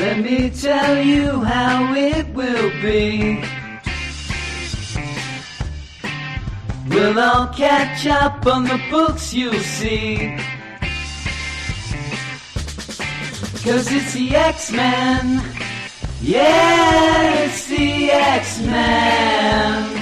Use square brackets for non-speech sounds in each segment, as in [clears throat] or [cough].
Let me tell you how it will be. We'll all catch up on the books you'll see. Cause it's the X-Men. Yeah, it's the X-Men.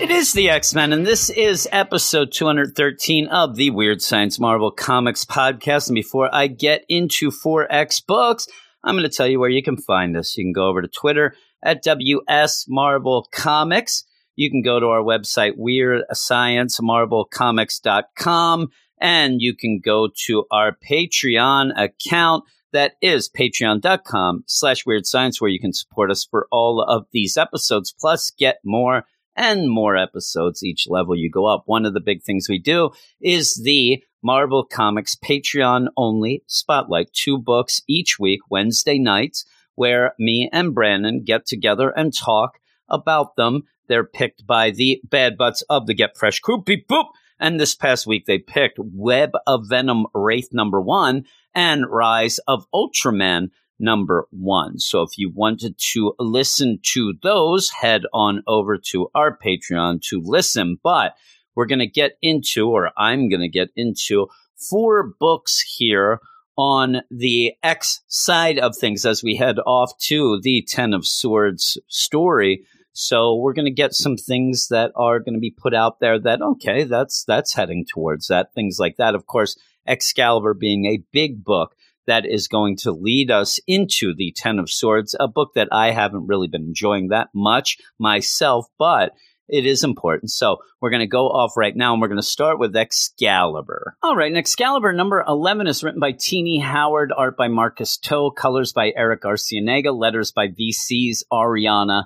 It is the X Men, and this is episode 213 of the Weird Science Marvel Comics podcast. And before I get into 4X books, I'm going to tell you where you can find us. You can go over to Twitter at WS Marvel Comics. You can go to our website, weirdsciencemarvelcomics.com, and you can go to our Patreon account. That is patreon.com slash weird science, where you can support us for all of these episodes, plus get more and more episodes each level you go up. One of the big things we do is the Marvel Comics Patreon only spotlight, two books each week, Wednesday nights, where me and Brandon get together and talk about them. They're picked by the bad butts of the Get Fresh crew. Beep boop. And this past week, they picked Web of Venom Wraith number one and Rise of Ultraman number one. So if you wanted to listen to those, head on over to our Patreon to listen. But we're going to get into, or I'm going to get into, four books here on the X side of things as we head off to the Ten of Swords story. So we're going to get some things that are going to be put out there that okay, that's that's heading towards that. Things like that. Of course, Excalibur being a big book that is going to lead us into the Ten of Swords, a book that I haven't really been enjoying that much myself, but it is important. So we're going to go off right now and we're going to start with Excalibur. All right, Excalibur number 11 is written by Tini Howard, art by Marcus To, colors by Eric Arciniega, letters by VC's Ariana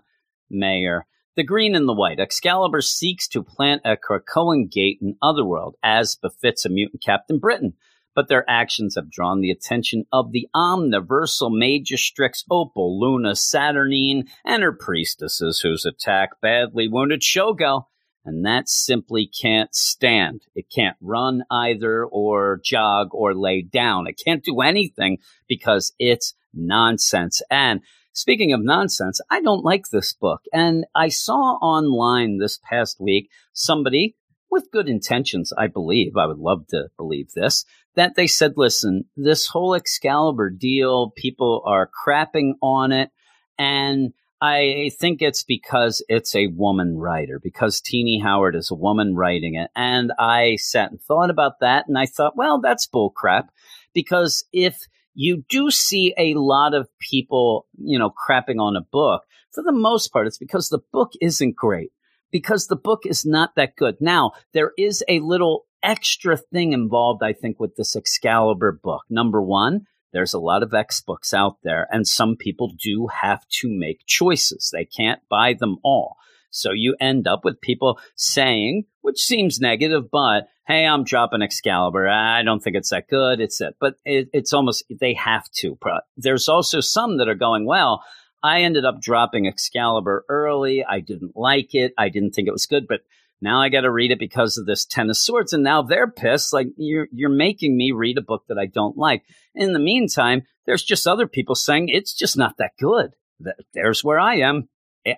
Maher. The green and the white. Excalibur seeks to plant a Krakoan gate in Otherworld, as befits a mutant Captain Britain but their actions have drawn the attention of the omniversal Majestrix Opal, Luna Saturnyne, and her priestesses, whose attack badly wounded Shogo. And that simply can't stand. It can't run either, or jog, or lay down. It can't do anything because it's nonsense. And Speaking of nonsense, I don't like this book. And I saw online this past week somebody with good intentions, I believe, I would love to believe this, that they said, listen, this whole Excalibur deal, people are crapping on it. And I think it's because it's a woman writer, because Tini Howard is a woman writing it. And I sat and thought about that. And I thought, well, that's bullcrap. Because if you do see a lot of people, you know, crapping on a book, for the most part, it's because the book isn't great because the book is not that good. Now, there is a little extra thing involved, I think, with this Excalibur book. Number one, there's a lot of X books out there, and some people do have to make choices. They can't buy them all. So you end up with people saying, which seems negative, but hey, I'm dropping Excalibur. I don't think it's that good. It's it, but it, it's almost they have to. There's also some that are going, well, I ended up dropping Excalibur early. I didn't like it. I didn't think it was good, but now I got to read it because of this Ten of Swords, and now they're pissed. Like you're you're making me read a book that I don't like. In the meantime, there's just other people saying it's just not that good. There's where I am.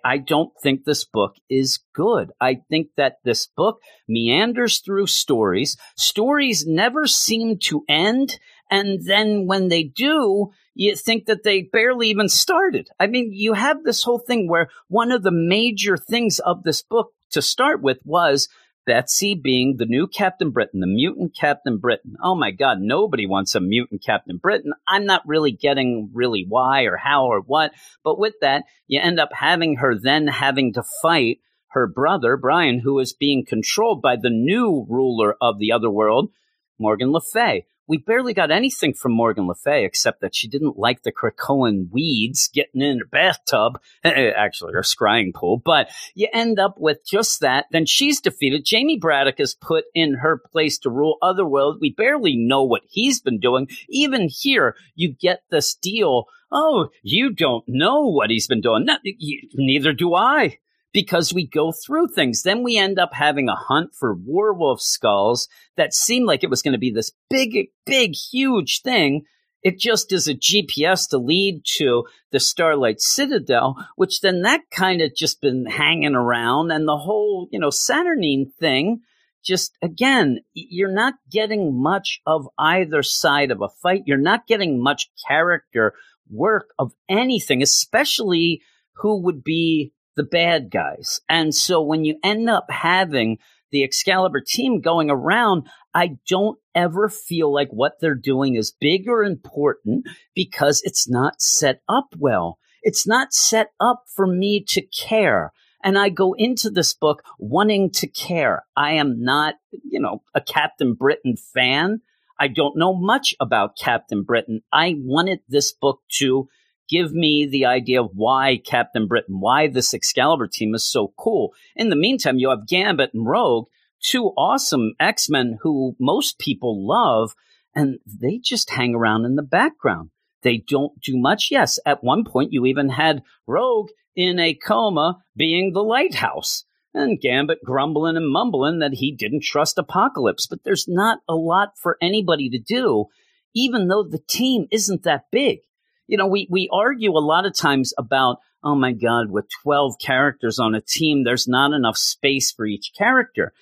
I don't think this book is good. I think that this book meanders through stories. Stories never seem to end. And then when they do, you think that they barely even started. I mean, you have this whole thing where one of the major things of this book to start with was Betsy being the new Captain Britain, the mutant Captain Britain. Oh my God, nobody wants a mutant Captain Britain. I'm not really getting really why or how or what. But with that, you end up having her then having to fight her brother, Brian, who is being controlled by the new ruler of the other world, Morgan Le Fay we barely got anything from Morgan Le Fay except that she didn't like the Krakoan weeds getting in her bathtub, eh, eh, actually her scrying pool. But you end up with just that. Then she's defeated. Jamie Braddock is put in her place to rule Otherworld. We barely know what he's been doing. Even here, you get this deal. Oh, you don't know what he's been doing. No, you, neither do I because we go through things. Then we end up having a hunt for werewolf skulls that seemed like it was going to be this big, big, huge thing. It just is a GPS to lead to the Starlight Citadel, which then that kind of just been hanging around and the whole, you know, Saturnyne thing just again, you're not getting much of either side of a fight. You're not getting much character work of anything, especially who would be the bad guys. And so when you end up having the Excalibur team going around, I don't ever feel like what they're doing is big or important because it's not set up well. It's not set up for me to care. And I go into this book wanting to care. I am not, you know, a Captain Britain fan. I don't know much about Captain Britain. I wanted this book to give me the idea of why Captain Britain, why this Excalibur team is so cool. In the meantime, you have Gambit and Rogue, two awesome X Men who most people love, and they just hang around in the background. They don't do much. Yes, at one point, you even had Rogue in a coma being the lighthouse. And Gambit grumbling and mumbling that he didn't trust Apocalypse. But there's not a lot for anybody to do, even though the team isn't that big. You know, we, we argue a lot of times about, oh my God, with 12 characters on a team, there's not enough space for each character.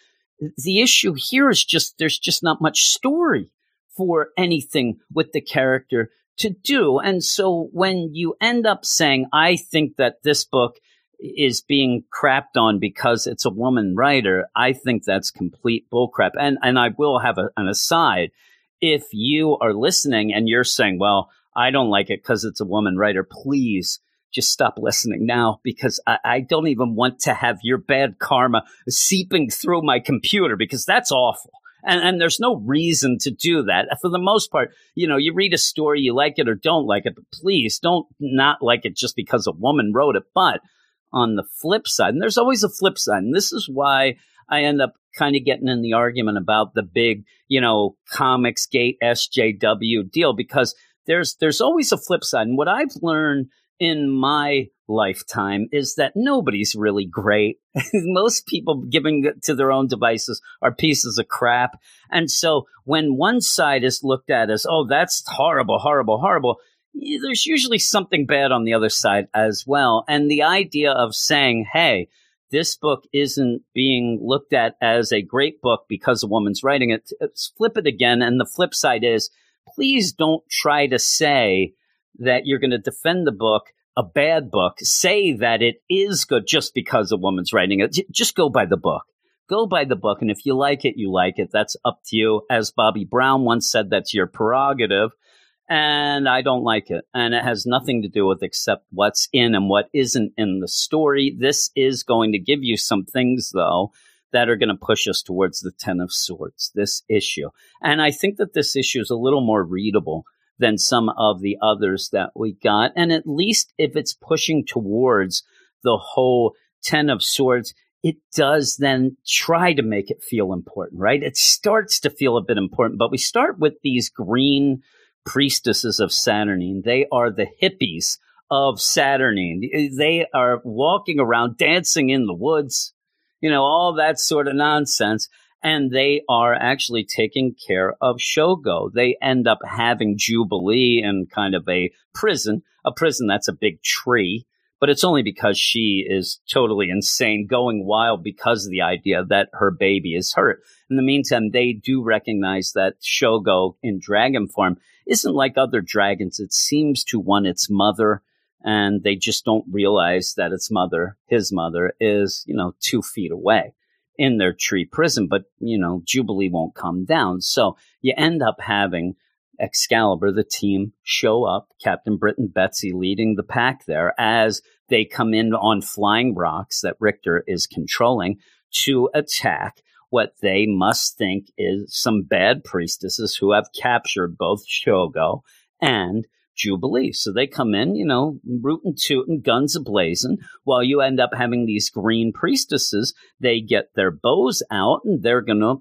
The issue here is just there's just not much story for anything with the character to do. And so when you end up saying, I think that this book is being crapped on because it's a woman writer, I think that's complete bullcrap. And and I will have a, an aside. If you are listening and you're saying, "Well, I don't like it because it's a woman writer," please just stop listening now because I, I, don't even want to have your bad karma seeping through my computer because that's awful. And, and there's no reason to do that. For the most part, you know, you read a story, you like it or don't like it, but please don't not like it just because a woman wrote it. But on the flip side, and there's always a flip side, and this is why I end up kind of getting in the argument about the big, you know, comics gate SJW deal because there's there's always a flip side. And what I've learned in my lifetime is that nobody's really great. [laughs] Most people giving to their own devices are pieces of crap. And so when one side is looked at as, oh, that's horrible, horrible, horrible, there's usually something bad on the other side as well. And the idea of saying, hey, this book isn't being looked at as a great book because a woman's writing it, flip it again. And the flip side is, please don't try to say that you're going to defend the book a bad book, say that it is good just because a woman's writing it. Just go by the book. Go by the book. And if you like it, you like it. That's up to you. As Bobby Brown once said, that's your prerogative. And I don't like it. And it has nothing to do with except what's in and what isn't in the story. This is going to give you some things, though, that are going to push us towards the Ten of Swords, this issue. And I think that this issue is a little more readable than some of the others that we got. And at least if it's pushing towards the whole Ten of Swords, it does then try to make it feel important, right? It starts to feel a bit important, but we start with these green priestesses of Saturnyne. They are the hippies of Saturnyne. They are walking around, dancing in the woods, you know, all that sort of nonsense and they are actually taking care of Shogo. They end up having Jubilee in kind of a prison, a prison that's a big tree, but it's only because she is totally insane, going wild because of the idea that her baby is hurt. In the meantime, they do recognize that Shogo in dragon form isn't like other dragons. It seems to want its mother and they just don't realize that its mother, his mother, is, you know, two feet away in their tree prison, but you know, Jubilee won't come down. So you end up having Excalibur, the team, show up, Captain Britain Betsy leading the pack there as they come in on flying rocks that Rictor is controlling to attack what they must think is some bad priestesses who have captured both Shogo and Jubilee. So they come in, you know, rootin' tootin', guns ablazing, while you end up having these green priestesses. They get their bows out and they're gonna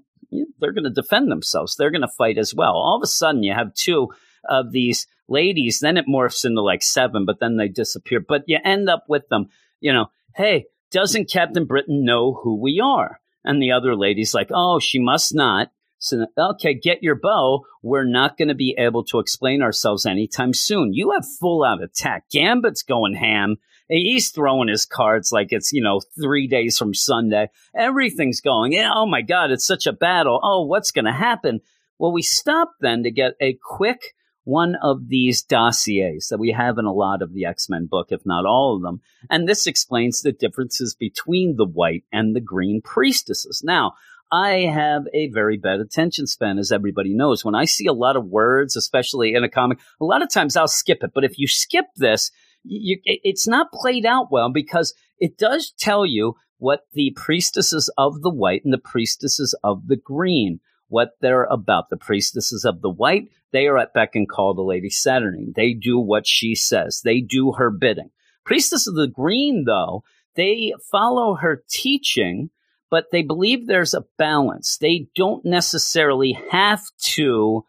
they're gonna defend themselves. They're gonna fight as well. All of a sudden, you have two of these ladies. Then it morphs into like seven, but then they disappear. But you end up with them. You know, hey, doesn't Captain Britain know who we are? And the other lady's like, oh, she must not So, okay, get your bow. We're not going to be able to explain ourselves anytime soon. You have full out attack. Gambit's going ham. He's throwing his cards like it's, you know, three days from Sunday. Everything's going, yeah, oh my God, it's such a battle. Oh, what's going to happen? Well, we stop then to get a quick one of these dossiers that we have in a lot of the X Men book, if not all of them. And this explains the differences between the white and the green priestesses. Now, I have a very bad attention span, as everybody knows. When I see a lot of words, especially in a comic, a lot of times I'll skip it. But if you skip this, you, it's not played out well because it does tell you what the priestesses of the white and the priestesses of the green what they're about. The priestesses of the white, they are at beck and call to Lady Saturnyne. They do what she says. They do her bidding. Priestess of the green, though, they follow her teaching, but they believe there's a balance. They don't necessarily have to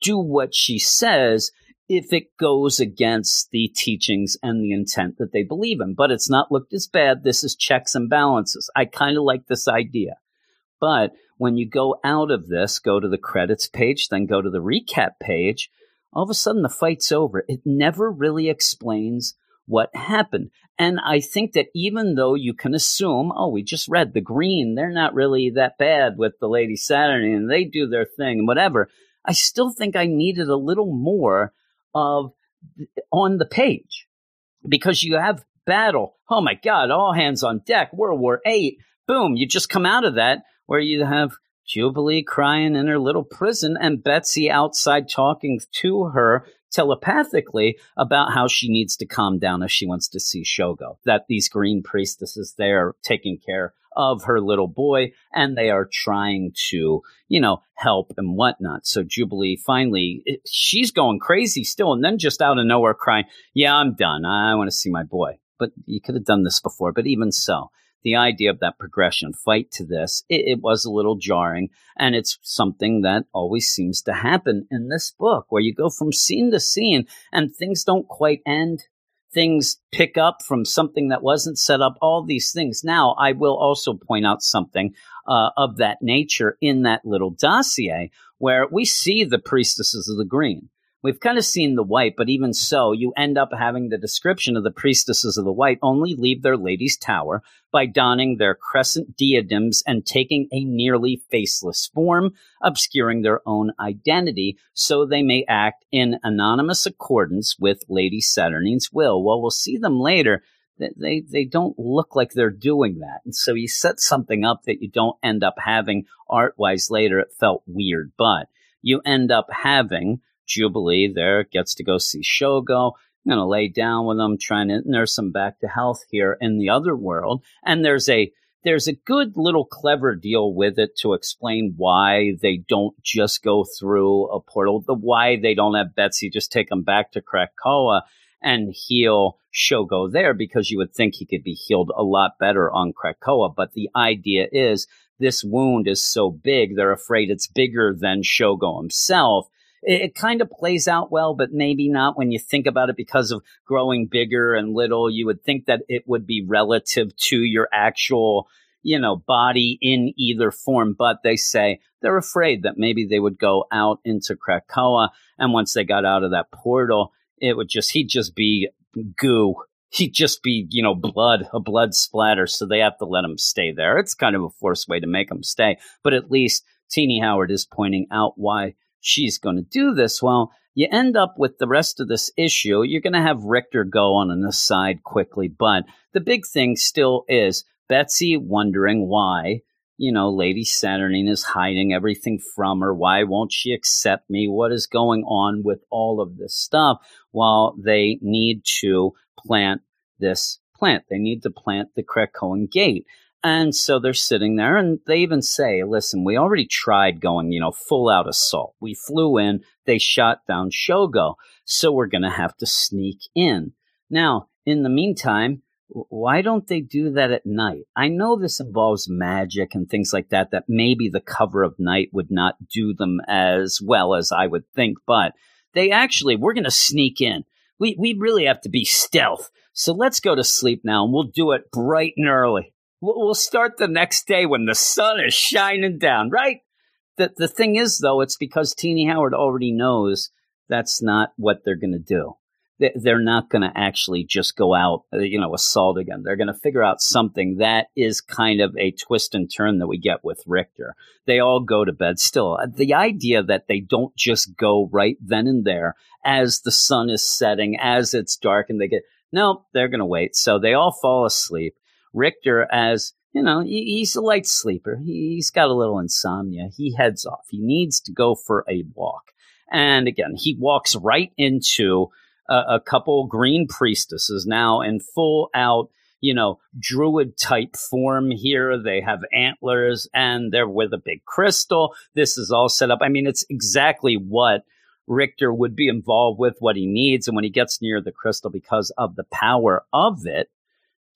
do what she says if it goes against the teachings and the intent that they believe in. But it's not looked as bad. This is checks and balances. I kind of like this idea. But when you go out of this, go to the credits page, then go to the recap page, all of a sudden the fight's over. It never really explains what happened. And I think that even though you can assume, oh, we just read the green, they're not really that bad with the Lady Saturnyne they do their thing and whatever. I still think I needed a little more of on the page because you have battle. Oh my God, all hands on deck, World War Eight. Boom, you just come out of that where you have Jubilee crying in her little prison and Betsy outside talking to her telepathically about how she needs to calm down if she wants to see Shogo. That these green priestesses there taking care of her little boy and they are trying to, you know, help and whatnot. So Jubilee finally, eh, she's going crazy still and then just out of nowhere crying, Yeah, I'm done. I want to see my boy. But you could have done this before, but even so the idea of that progression fight to this, it, it, was a little jarring. And it's something that always seems to happen in this book where you go from scene to scene and things don't quite end. Things pick up from something that wasn't set up, all these things. Now, I will also point out something uh, of that nature in that little dossier where we see the priestesses of the green We've kind of seen the white, but even so, you end up having the description of the priestesses of the white only leave their lady's tower by donning their crescent diadems and taking a nearly faceless form, obscuring their own identity, so they may act in anonymous accordance with Lady Saturnyne's will. Well, we'll see them later. They, they don't look like they're doing that. And so you set something up that you don't end up having art wise later. It felt weird, but you end up having Jubilee there gets to go see Shogo. I'm going to lay down with him, trying to nurse him back to health here in the other world. And there's a there's a good little clever deal with it to explain why they don't just go through a portal, the why they don't have Betsy just take them back to Krakoa and heal Shogo there because you would think he could be healed a lot better on Krakoa. But the idea is this wound is so big, they're afraid it's bigger than Shogo himself it, it kind of plays out well, but maybe not when you think about it because of growing bigger and little. You would think that it would be relative to your actual you know, body in either form, but they say they're afraid that maybe they would go out into Krakoa. And once they got out of that portal, it would just, he'd just be goo. He'd just be, you know, blood, a blood splatter. So they have to let him stay there. It's kind of a forced way to make him stay. But at least Tini Howard is pointing out why she's going to do this. Well, you end up with the rest of this issue. You're going to have Rictor go on an aside quickly, but the big thing still is Betsy wondering why, you know, Lady Saturnyne is hiding everything from her. Why won't she accept me? What is going on with all of this stuff? While they need to plant this plant, they need to plant the Krakoan gate. And so they're sitting there and they even say, listen, we already tried going, you know, full out assault. We flew in, they shot down Shogo, so we're going to have to sneak in. Now, in the meantime, why don't they do that at night? I know this involves magic and things like that, that maybe the cover of night would not do them as well as I would think, but they actually, we're going to sneak in. We, we really have to be stealth. So let's go to sleep now and we'll do it bright and early. We'll start the next day when the sun is shining down, right? the the thing is though, it's because Tini Howard already knows that's not what they're going to do. They're not going to actually just go out, uh, you know, assault again. They're going to figure out something that is kind of a twist and turn that we get with Rictor. They all go to bed still. Uh, the idea that they don't just go right then and there as the sun is setting, as it's dark, and they get, no, they're going to wait. So they all fall asleep. Rictor, as you know, he's a light sleeper. He's got a little insomnia. He heads off. He needs to go for a walk. And again, he walks right into a, a couple green priestesses now in full out, you know, druid type form here. They have antlers and they're with a big crystal. This is all set up. I mean, it's exactly what Rictor would be involved with, what he needs. And when he gets near the crystal, because of the power of it,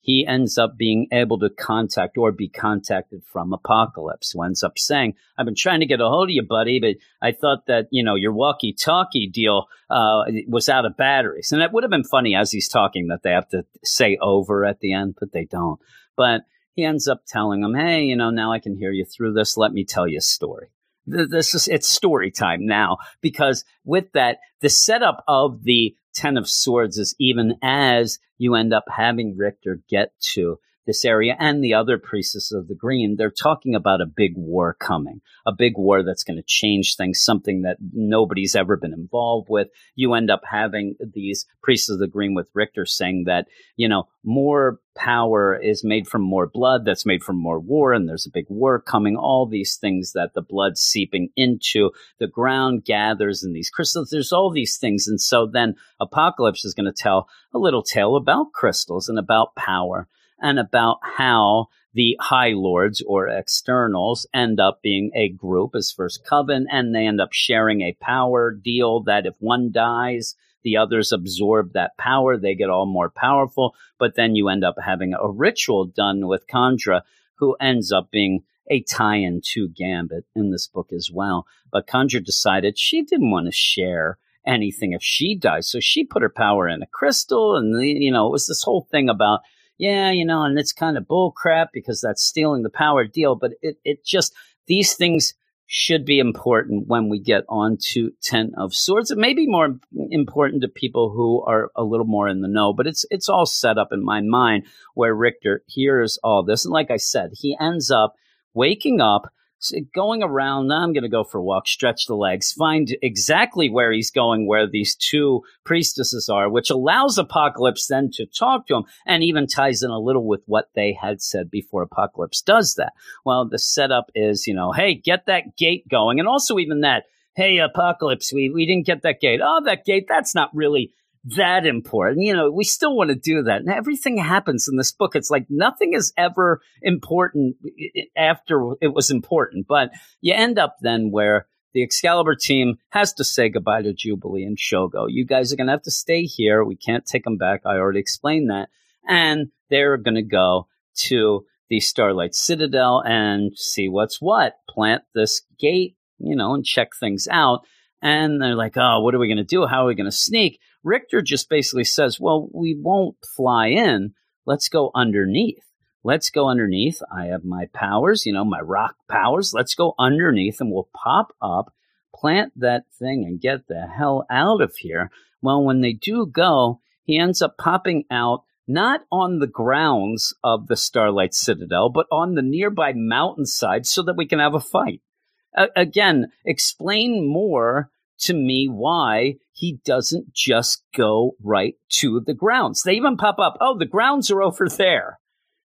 he ends up being able to contact or be contacted from Apocalypse, who ends up saying, I've been trying to get a hold of you, buddy, but I thought that, you know, your walkie talkie deal uh, was out of batteries. And it would have been funny as he's talking that they have to say over at the end, but they don't. But he ends up telling him, hey, you know, now I can hear you through this. Let me tell you a story this is it's story time now because with that the setup of the ten of swords is even as you end up having Rictor get to this area and the other priestess of the green, they're talking about a big war coming, a big war that's going to change things, something that nobody's ever been involved with. You end up having these priests of the green with Rictor saying that, you know, more power is made from more blood, that's made from more war, and there's a big war coming. All these things that the blood seeping into the ground gathers in these crystals. There's all these things. And so then Apocalypse is going to tell a little tale about crystals and about power and about how the High Lords or externals end up being a group as First Coven, and they end up sharing a power deal that if one dies, the others absorb that power. They get all more powerful, but then you end up having a ritual done with Kandra, who ends up being a tie-in to Gambit in this book as well. But Kandra decided she didn't want to share anything if she dies, so she put her power in a crystal, and you know it was this whole thing about yeah, you know, and it's kind of bull crap because that's stealing the power deal. But it, it just, these things should be important when we get on to Ten of Swords. It may be more important to people who are a little more in the know, but it's, it's all set up in my mind where Rictor hears all this. And like I said, he ends up waking up going around. now. I'm going to go for a walk, stretch the legs, find exactly where he's going, where these two priestesses are, which allows Apocalypse then to talk to him and even ties in a little with what they had said before Apocalypse does that. Well, the setup is, you know, hey, get that gate going. And also even that, hey, Apocalypse, we, we didn't get that gate. Oh, that gate, that's not really that important. You know, we still want to do that. And everything happens in this book. It's like nothing is ever important after it was important. But you end up then where the Excalibur team has to say goodbye to Jubilee and Shogo. You guys are going to have to stay here. We can't take them back. I already explained that. And they're going to go to the Starlight Citadel and see what's what. Plant this gate, you know, and check things out. And they're like, oh, what are we going to do? How are we going to sneak? Rictor just basically says, well, we won't fly in. Let's go underneath. Let's go underneath. I have my powers, you know, my rock powers. Let's go underneath and we'll pop up, plant that thing, and get the hell out of here. Well, when they do go, he ends up popping out not on the grounds of the Starlight Citadel, but on the nearby mountainside so that we can have a fight. Uh, again, explain more to me why he doesn't just go right to the grounds. They even pop up, oh, the grounds are over there.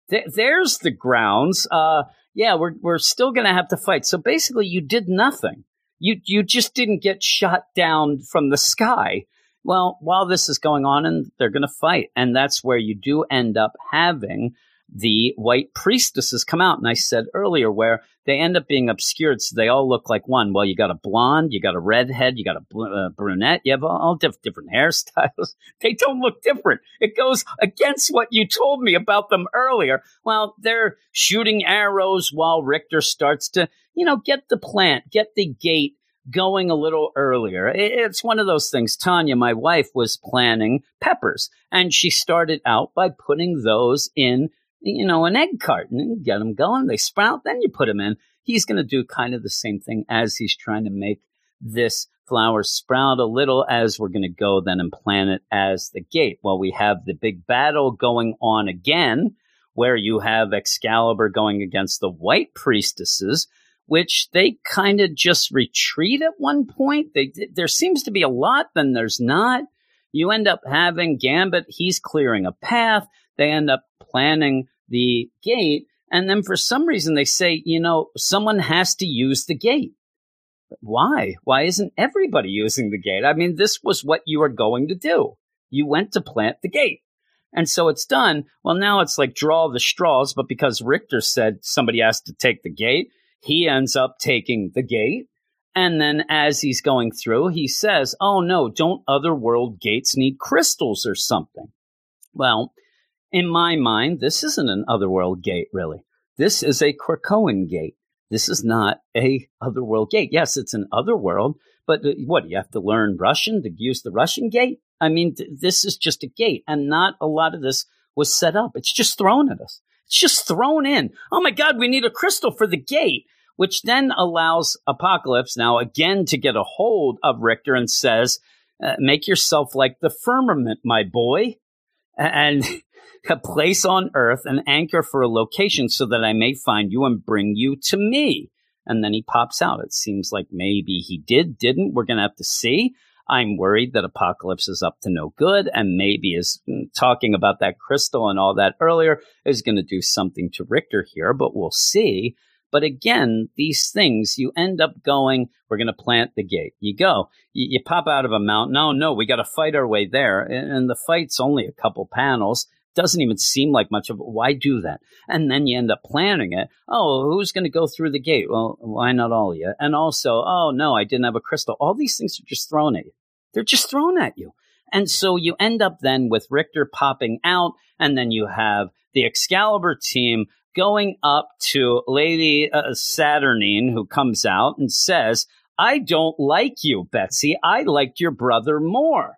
Th- there's the grounds. Uh, yeah, we're we're still going to have to fight. So basically, you did nothing. You you just didn't get shot down from the sky. Well, while this is going on, and they're going to fight, and that's where you do end up having the white priestesses come out. And I said earlier where they end up being obscured, so they all look like one. Well, you got a blonde, you got a redhead, you got a bl- uh, brunette, you have all, all diff- different hairstyles. [laughs] they don't look different. It goes against what you told me about them earlier. Well, they're shooting arrows while Rictor starts to, you know, get the plant, get the gate going a little earlier. It's one of those things. Tanya, my wife, was planning peppers, and she started out by putting those in you know, an egg carton and get them going. They sprout, then you put them in. he's going to do kind of the same thing as he's trying to make this flower sprout a little as we're going to go then and plant it as the gate. Well, we have the big battle going on again, where you have Excalibur going against the white priestesses, which they kind of just retreat at one point. They, there seems to be a lot, then there's not. You end up having Gambit, he's clearing a path. They end up planning the gate. And then for some reason, they say, you know, someone has to use the gate. Why? Why isn't everybody using the gate? I mean, this was what you were going to do. You went to plant the gate. And so it's done. Well, now it's like draw the straws, but because Rictor said somebody has to take the gate, he ends up taking the gate. And then as he's going through, he says, Oh no, don't other world gates need crystals or something? Well, in my mind, this isn't an otherworld gate, really. This is a Krakoan gate. This is not a otherworld gate. Yes, it's an otherworld, but uh, what, you have to learn Russian to use the Russian gate? I mean, th- this is just a gate, and not a lot of this was set up. It's just thrown at us. It's just thrown in. Oh my God, we need a crystal for the gate, which then allows Apocalypse now again to get a hold of Rictor and says, uh, make yourself like the firmament, my boy. And a place on earth, an anchor for a location so that I may find you and bring you to me. And then he pops out. It seems like maybe he did, didn't. We're going to have to see. I'm worried that Apocalypse is up to no good and maybe is mm, talking about that crystal and all that earlier is going to do something to Rictor here, but we'll see. But again, these things, you end up going, we're going to plant the gate. You go, you, you pop out of a mountain. No, no, we got to fight our way there. And, and the fight's only a couple panels doesn't even seem like much of. Why do that? And then you end up planning it. Oh, who's going to go through the gate? Well, why not all of you? And also, oh no, I didn't have a crystal. All these things are just thrown at you. They're just thrown at you. And so you end up then with Rictor popping out, and then you have the Excalibur team going up to Lady uh, Saturnyne, who comes out and says, I don't like you, Betsy. I liked your brother more.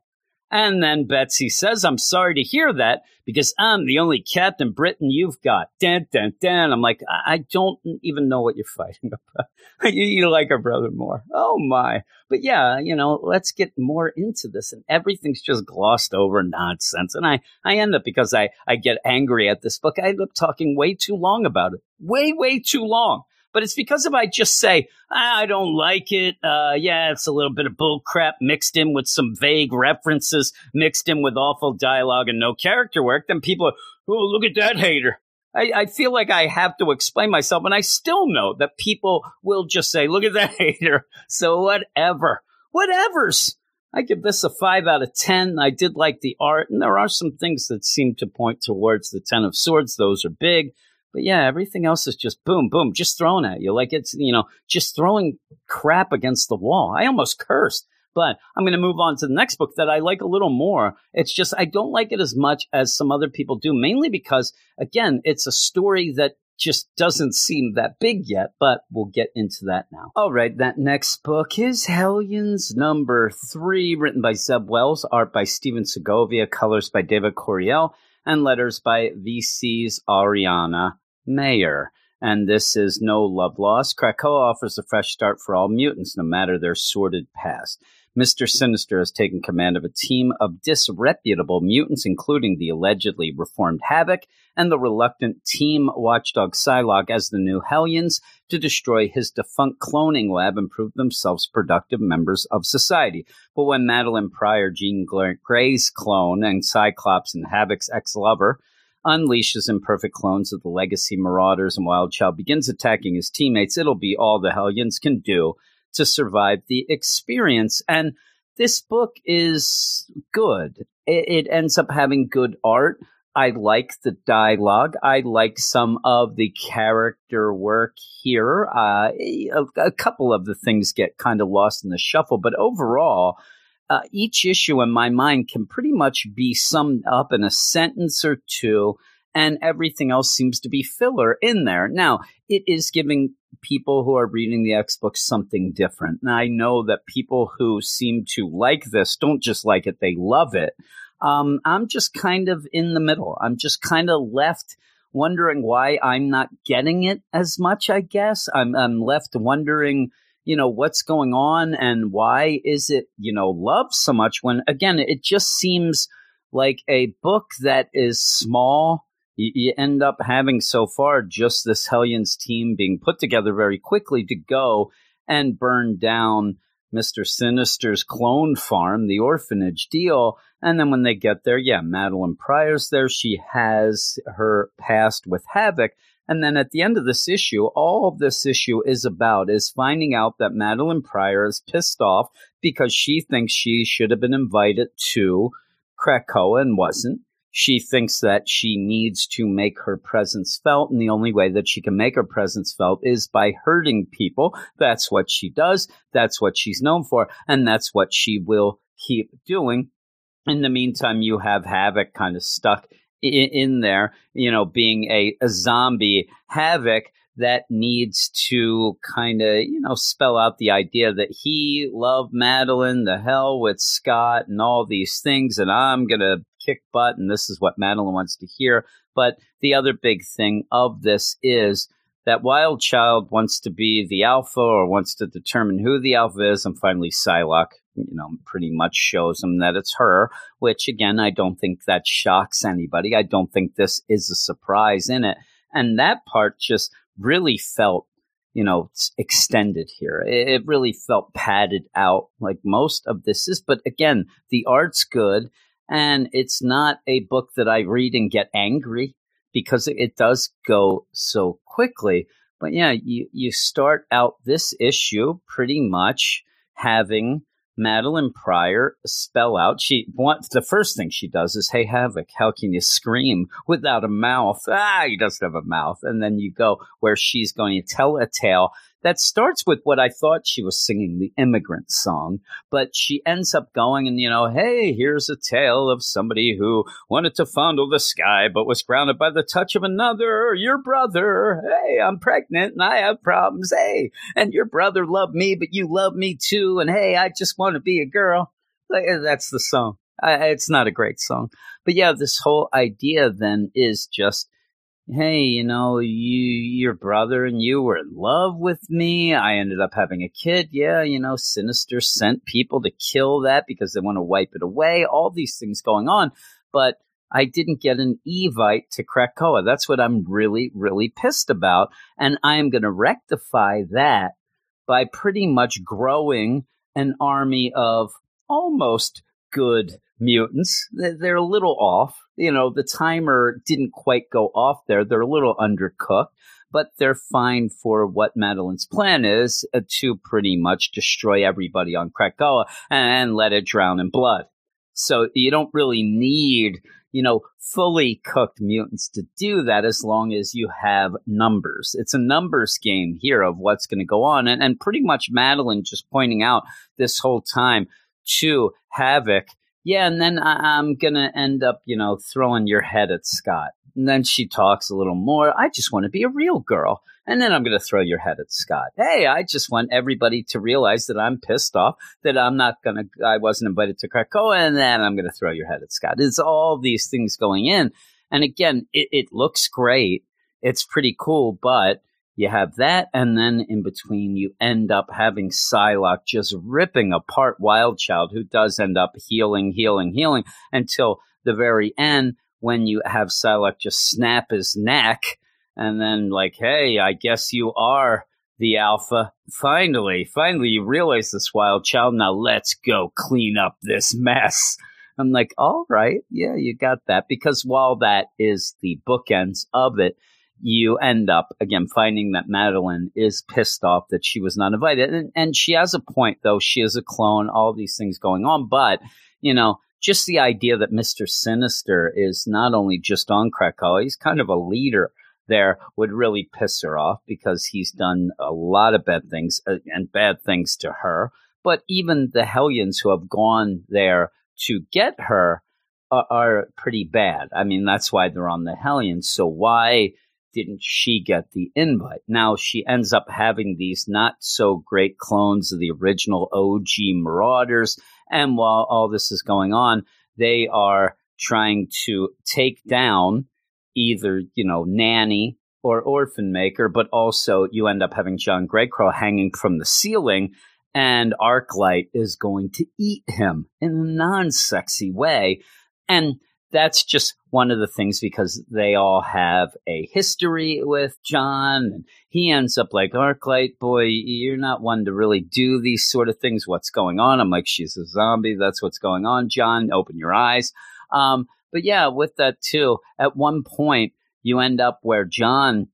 And then Betsy says, I'm sorry to hear that because I'm the only Captain Britain you've got. Dan, dan, dan. I'm like, I don't even know what you're fighting [laughs] about. you, you like our brother more. Oh my. But yeah, you know, let's get more into this. And everything's just glossed over nonsense. And I, I end up because I, I get angry at this book. I end up talking way too long about it. Way, way too long but it's because if I just say, I don't like it, uh, yeah, it's a little bit of bull crap mixed in with some vague references, mixed in with awful dialogue and no character work, then people are, oh, look at that hater. I, I, feel like I have to explain myself, and I still know that people will just say, look at that [laughs] hater. So whatever. Whatever's. I give this a five out of 10. I did like the art, and there are some things that seem to point towards the 10 of swords. Those are big. But yeah, everything else is just boom, boom, just thrown at you. Like it's, you know, just throwing crap against the wall. I almost cursed. But I'm going to move on to the next book that I like a little more. It's just, I don't like it as much as some other people do, mainly because, again, it's a story that just doesn't seem that big yet, but we'll get into that now. All right, that next book is Hellions number three, written by Zeb Wells, art by Stephen Segovia, colors by David Curiel, and letters by VC's Ariana Maher. And this is no love lost. Krakoa offers a fresh start for all mutants, no matter their sordid past. Mr. Sinister has taken command of a team of disreputable mutants, including the allegedly reformed Havoc and the reluctant team watchdog Psylocke as the new Hellions to destroy his defunct cloning lab and prove themselves productive members of society. But when Madelyne Pryor, Jean Grey's clone, and Cyclops and Havoc's ex-lover unleashes imperfect clones of the legacy marauders and Wildchild begins attacking his teammates, it'll be all the Hellions can do to survive the experience. And this book is good. It, it ends up having good art. I like the dialogue. I like some of the character work here. Uh, a, a, couple of the things get kind of lost in the shuffle, but overall, uh, each issue in my mind can pretty much be summed up in a sentence or two, and everything else seems to be filler in there. Now, it is giving people who are reading the X books something different. And I know that people who seem to like this don't just like it, they love it. Um, I'm just kind of in the middle. I'm just kind of left wondering why I'm not getting it as much, I guess. I'm, I'm left wondering, you know, what's going on and why is it, you know, loved so much when, again, it just seems like a book that is small. You, you end up having so far just this Hellions team being put together very quickly to go and burn down Mr. Sinister's clone farm, the orphanage deal. And then when they get there, yeah, Madelyne Pryor's there. She has her past with Havoc. And then at the end of this issue, all of this issue is about is finding out that Madelyne Pryor is pissed off because she thinks she should have been invited to Krakoa and wasn't. She thinks that she needs to make her presence felt, and the only way that she can make her presence felt is by hurting people. That's what she does. That's what she's known for, and that's what she will keep doing. In the meantime, you have Havoc kind of stuck in, in there, you know, being a, a zombie Havoc that needs to kind of, you know, spell out the idea that he loved Madelyne, the hell with Scott, and all these things, and I'm going to kick butt, and this is what Madelyne wants to hear. But the other big thing of this is that Wild Child wants to be the alpha or wants to determine who the alpha is, and finally Psylocke, you know, pretty much shows him that it's her, which again, I don't think that shocks anybody. I don't think this is a surprise in it. And that part just really felt you know, extended here. It really felt padded out like most of this is. But again, the art's good. And it's not a book that I read and get angry because it does go so quickly. But yeah, you, you start out this issue pretty much having Madelyne Pryor spell out. She wants the first thing she does is, "Hey Havoc, how can you scream without a mouth?" Ah, he doesn't have a mouth, and then you go where she's going to tell a tale that starts with what I thought she was singing, the immigrant song, but she ends up going and, you know, hey, here's a tale of somebody who wanted to fondle the sky but was grounded by the touch of another, your brother. Hey, I'm pregnant and I have problems. Hey, and your brother loved me, but you love me too. And hey, I just want to be a girl. Eh, that's the song. it's not a great song. But yeah, this whole idea then is just hey, you know, you, your brother and you were in love with me. I ended up having a kid. Yeah, you know, Sinister sent people to kill that because they want to wipe it away. All these things going on. But I didn't get an Evite to Krakoa. That's what I'm really, really pissed about. And I am going to rectify that by pretty much growing an army of almost good mutants. They're a little off. You know, the timer didn't quite go off there. They're a little undercooked, but they're fine for what Madelyne's plan is uh, to pretty much destroy everybody on Krakoa and let it drown in blood. So you don't really need, you know, fully cooked mutants to do that as long as you have numbers. It's a numbers game here of what's going to go on. And, and pretty much Madelyne just pointing out this whole time to Havoc yeah, and then I- am gonna end up, you know, throwing your head at Scott. And then she talks a little more. I just want to be a real girl. And then I'm going to throw your head at Scott. Hey, I just want everybody to realize that I'm pissed off, that I'm not going to, I wasn't invited to Krakoa. And then I'm going to throw your head at Scott. It's all these things going in. And again, it, it looks great. It's pretty cool, but you have that, and then in between, you end up having Psylocke just ripping apart Wildchild, who does end up healing, healing, healing until the very end when you have Psylocke just snap his neck and then, like, hey, I guess you are the alpha. Finally, finally, you realize this Wildchild. Now let's go clean up this mess. I'm like, all right, yeah, you got that. Because while that is the bookends of it, you end up again finding that Madelyne is pissed off that she was not invited. And, and she has a point, though. She is a clone, all these things going on. But, you know, just the idea that Mr. Sinister is not only just on Krakoa, he's kind of a leader there would really piss her off because he's done a lot of bad things uh, and bad things to her. But even the Hellions who have gone there to get her are, are pretty bad. I mean, that's why they're on the Hellions. So why didn't she get the invite? Now she ends up having these not so great clones of the original OG Marauders. And while all this is going on, they are trying to take down either, you know, nanny or orphan maker, but also you end up having John Greycrow hanging from the ceiling and Arclight is going to eat him in a non sexy way. And that's just one of the things because they all have a history with John and he ends up like Arclight, boy, you're not one to really do these sort of things. What's going on? I'm like, she's a zombie. That's what's going on, John. Open your eyes. Um, but yeah, with that too, at one point you end up where John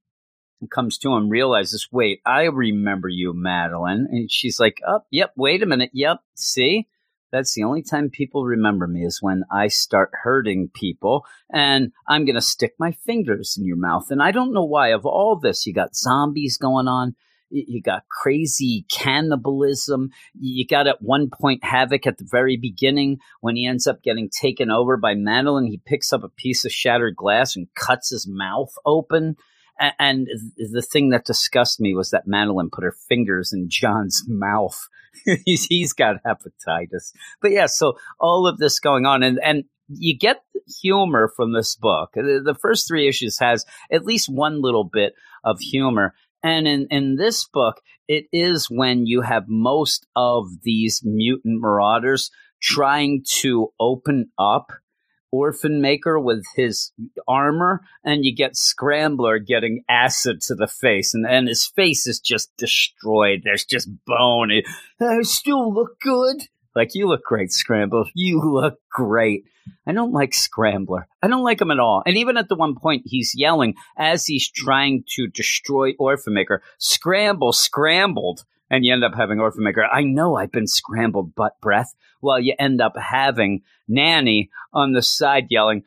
comes to him, realizes, wait, I remember you, Madelyne. And she's like, oh, yep, wait a minute. Yep, see? That's the only time people remember me is when I start hurting people and I'm going to stick my fingers in your mouth. And I don't know why. Of all this, you got zombies going on. You got crazy cannibalism. You got at one point Havoc at the very beginning when he ends up getting taken over by Madelyne. He picks up a piece of shattered glass and cuts his mouth open. And the thing that disgusted me was that Madelyne put her fingers in John's [laughs] mouth. [laughs] he's, got hepatitis. But yeah, so all of this going on, and, and you get humor from this book. The first three issues has at least one little bit of humor. And in, in this book, it is when you have most of these mutant marauders trying to open up Orphan Maker with his armor, and you get Scrambler getting acid to the face, and, and his face is just destroyed. There's just bone. It, I still look good. Like, you look great, Scrambler. You look great. I don't like Scrambler. I don't like him at all. And even at the one point, he's yelling as he's trying to destroy Orphan Maker, Scramble, scrambled and you end up having Orphan Maker. I know I've been scrambled butt breath. Well, you end up having Nanny on the side yelling,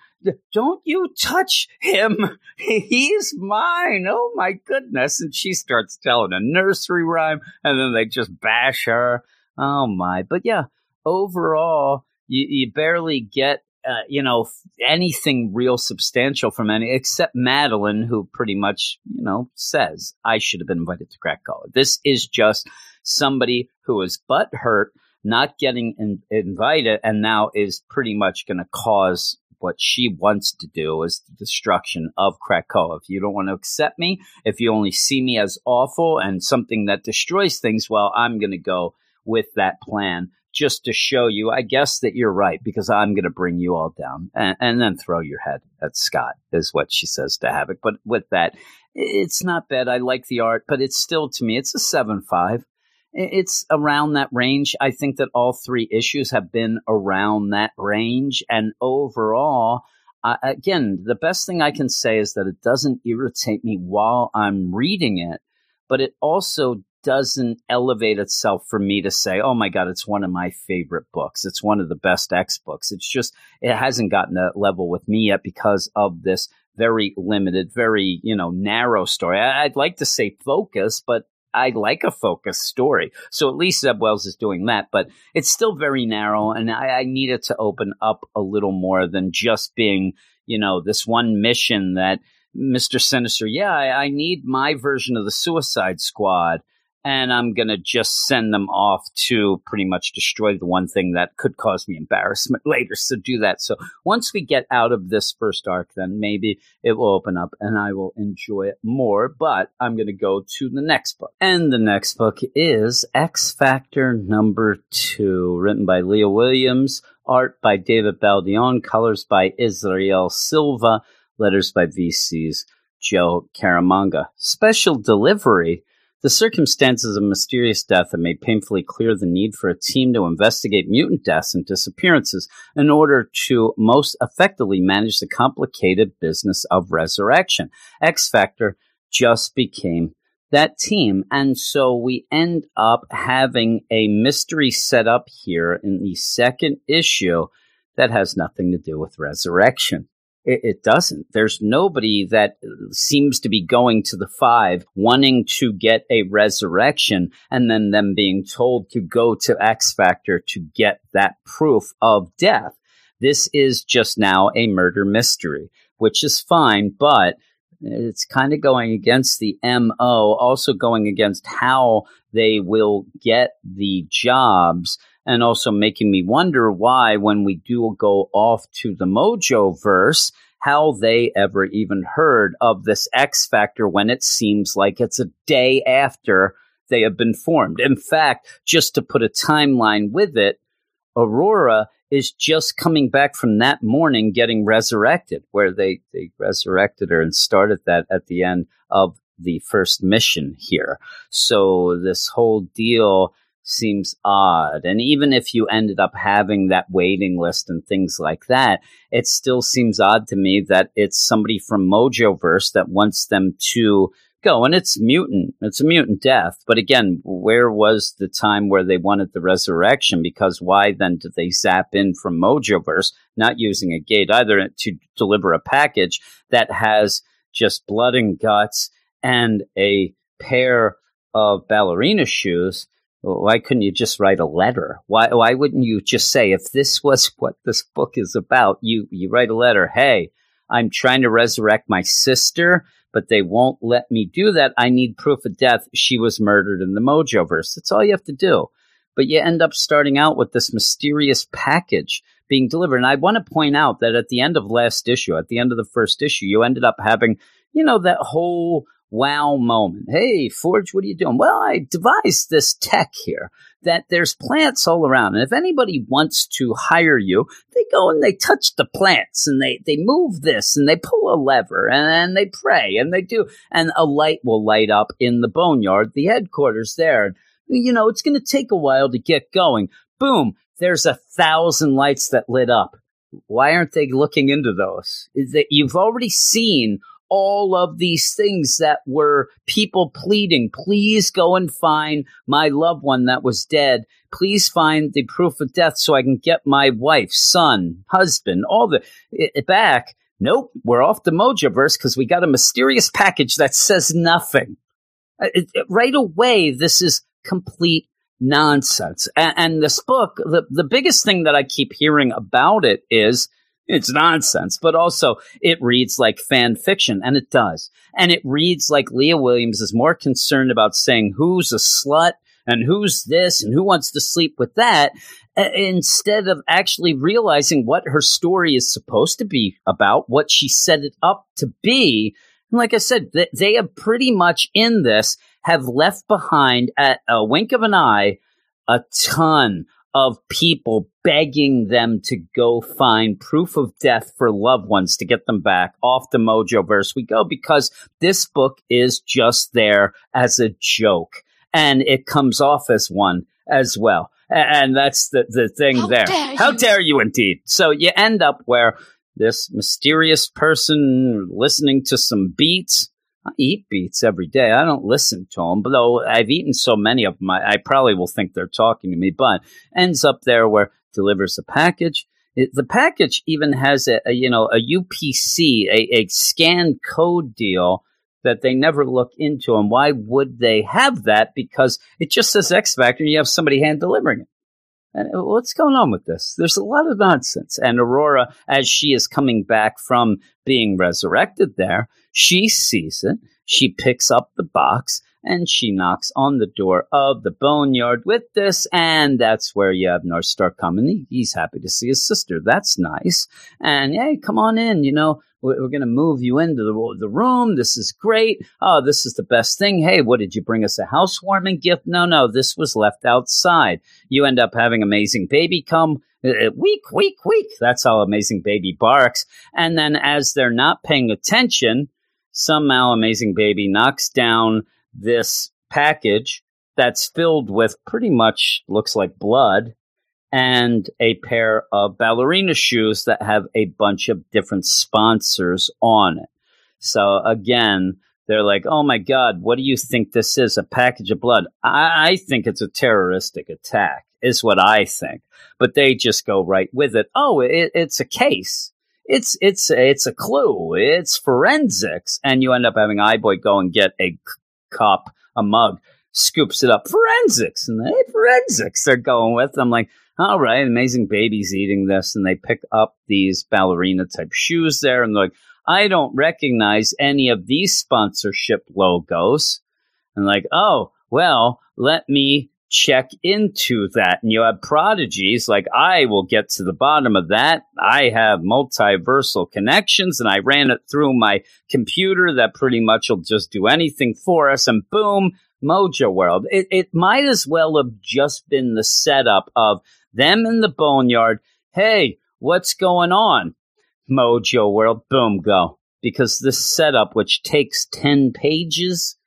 Don't you touch him. [laughs] He's mine. Oh my goodness. And she starts telling a nursery rhyme and then they just bash her. Oh my. But yeah, overall, you, you barely get uh, you know, anything real substantial from any, except Madelyne, who pretty much, you know, says, I should have been invited to Krakoa. This is just somebody who is butt hurt, not getting in, invited, and now is pretty much going to cause what she wants to do is the destruction of Krakoa. If you don't want to accept me, if you only see me as awful and something that destroys things, well, I'm going to go with that plan just to show you, I guess that you're right because I'm going to bring you all down and, and, then throw your head at Scott is what she says to Havoc. But with that, it's not bad. I like the art, but it's still to me, it's a seven five. It's around that range. I think that all three issues have been around that range, and overall. Uh, again, the best thing I can say is that it doesn't irritate me while I'm reading it, but it also doesn't elevate itself for me to say, oh my God, it's one of my favorite books. It's one of the best X books. It's just, it hasn't gotten that level with me yet because of this very limited, very, you know, narrow story. I'd like to say focus, but I like a focused story. So at least Zeb Wells is doing that, but it's still very narrow and I, I need it to open up a little more than just being, you know, this one mission that Mr. Sinister, yeah, I, I need my version of the Suicide Squad and I'm going to just send them off to pretty much destroy the one thing that could cause me embarrassment [laughs] later. So do that. So once we get out of this first arc, then maybe it will open up and I will enjoy it more. But I'm going to go to the next book. And the next book is X Factor number two, written by Leah Williams, art by David Baldeón, colors by Israel Silva, letters by VC's Joe Caramagna. Special delivery the circumstances of mysterious death have made painfully clear the need for a team to investigate mutant deaths and disappearances in order to most effectively manage the complicated business of resurrection. X Factor just became that team. And so we end up having a mystery set up here in the second issue that has nothing to do with resurrection. It, it doesn't. There's nobody that seems to be going to the five wanting to get a resurrection and then them being told to go to X Factor to get that proof of death. This is just now a murder mystery, which is fine, but it's kind of going against the MO, also going against how they will get the jobs and also making me wonder why when we do go off to the Mojo verse how they ever even heard of this X Factor when it seems like it's a day after they have been formed. In fact, just to put a timeline with it, Aurora is just coming back from that morning getting resurrected, where they, they resurrected her and started that at the end of the first mission here. So this whole deal seems odd. And even if you ended up having that waiting list and things like that, it still seems odd to me that it's somebody from Mojoverse that wants them to go. And it's mutant. It's a mutant death. But again, where was the time where they wanted the resurrection? Because why then did they zap in from Mojoverse, not using a gate either to deliver a package that has just blood and guts and a pair of ballerina shoes? Why couldn't you just write a letter? Why why wouldn't you just say if this was [laughs] what this book is about, you you write a letter, hey, I'm trying to resurrect my sister but they won't let me do that. I need proof of death. She was murdered in the Mojoverse. That's all you have to do. But you end up starting out with this mysterious package being delivered. And I want to point out that at the end of last issue, at the end of the first issue, you ended up having, you know, that whole wow moment. Hey, Forge, what are you doing? Well, I devised this tech here that there's plants all around. And if anybody wants to hire you, they go and they touch the plants and they, they move this and they pull a lever and, they pray and they do. And a light will light up in the boneyard, the headquarters there. You know, it's going to take a while to get going. Boom. There's a thousand lights that lit up. Why aren't they looking into those? Is that you've already seen all of these things that were people pleading, please go and find my loved one that was dead. Please find the proof of death so I can get my wife, son, husband, all the it, back. Nope, we're off the Mojoverse because we got a mysterious package that says nothing. It, it, right away, this is complete nonsense. And, and this book, the, the biggest thing that I keep hearing about it is it's nonsense, but also it reads like fan fiction, and it does. And it reads like Leah Williams is more concerned about saying who's a slut and who's this and who wants to sleep with that instead of actually realizing what her story is supposed to be about, what she set it up to be. And like I said, they have pretty much in this have left behind at a wink of an eye a ton of people begging them to go find proof of death for loved ones to get them back off the Mojoverse. We go because this book is just there as a joke and it comes off as one as well. And that's the, the thing How there. Dare How dare you indeed? So you end up where this mysterious person listening to some beats Eat beets every day. I don't listen to them, but though I've eaten so many of them, I, I probably will think they're talking to me. But ends up there where delivers a package. It, the package even has a, a, you know a UPC, a, a scan code deal that they never look into. And why would they have that? Because it just says X Factor. And you have somebody hand delivering it. And what's going on with this? There's a lot of nonsense. And Aurora, as she is coming back from being resurrected there, she sees it. She picks up the box and she knocks on the door of the boneyard with this. And that's where you have Northstar coming. He's happy to see his sister. That's nice. And hey, come on in. You know, we're, going to move you into the, the room. This is great. Oh, this is the best thing. Hey, what did you bring us a housewarming gift? No, no, this was left outside. You end up having amazing baby come uh, uh, week, week, week. That's how amazing baby barks. And then as they're not paying attention, somehow amazing baby knocks down this package that's filled with pretty much looks like blood and a pair of ballerina shoes that have a bunch of different sponsors on it. So again, they're like, oh my God, what do you think this is? A package of blood. I, I think it's a terroristic attack, is what I think. But they just go right with it. Oh, it, it's a case. It's it's it's a clue. It's forensics, and you end up having Eye-Boy go and get a cup, a mug, scoops it up. Forensics, and they forensics they're going with. I'm like, all right, amazing babies eating this, and they pick up these ballerina type shoes there, and they're like, I don't recognize any of these sponsorship logos. And like, oh, well, let me check into that. And you have prodigies like I will get to the bottom of that. I have multiversal connections and I ran it through my computer that pretty much will just do anything for us. And boom, Mojo World. It, it might as well have just been the setup of them in the boneyard. Hey, what's going on? Mojo World, boom, go. Because this setup, which takes 10 pages,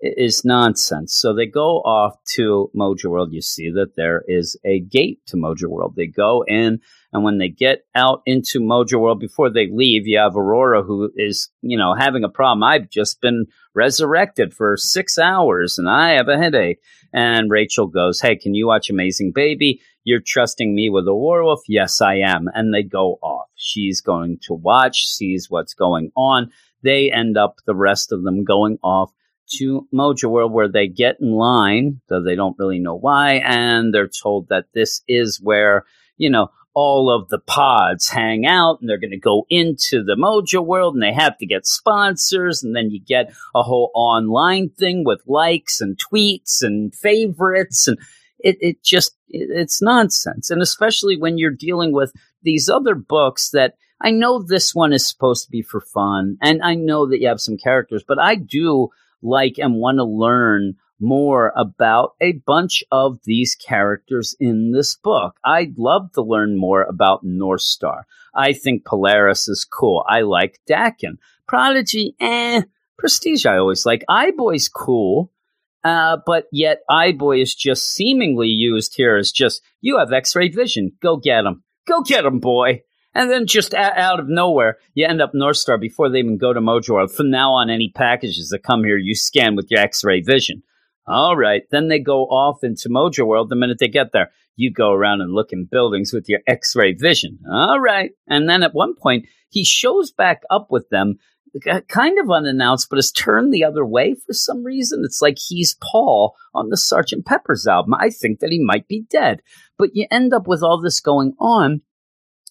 is nonsense. So they go off to Mojo World. You see that there is a gate to Mojo World. They go in, and when they get out into Mojo World, before they leave, you have Aurora who is, you know, having a problem. I've just been resurrected for six hours and I have a headache. And Rachel goes, Hey, can you watch Amazing Baby? You're trusting me with a werewolf? Yes, I am. And they go off. She's going to watch, sees what's going on. They end up, the rest of them, going off to Mojo World where they get in line, though they don't really know why, and they're told that this is where, you know, all of the pods hang out and they're going to go into the Mojo World and they have to get sponsors. And then you get a whole online thing with likes and tweets and favorites. And it, it just, it, it's nonsense. And especially when you're dealing with these other books that I know this one is supposed to be for fun. And I know that you have some characters, but I do like and want to learn more about a bunch of these characters in this book. I'd love to learn more about North Star. I think Polaris is cool. I like Daken. Prodigy, eh. Prestige, I always like. Eye-Boy's cool. Uh, but yet Eye-Boy is just seemingly used here as just, you have x-ray vision. Go get him. Go get him, boy. And then just a- out of nowhere, you end up North Star before they even go to Mojo. From now on, any packages that come here, you scan with your X-ray vision. All right. Then they go off into Mojo World the minute they get there. You go around and look in buildings with your X-ray vision. All right. And then at one point, he shows back up with them, Uh, kind of unannounced, but has turned the other way for some reason. It's like he's Paul on the Sergeant Pepper's album. I think that he might be dead. But you end up with all this going on,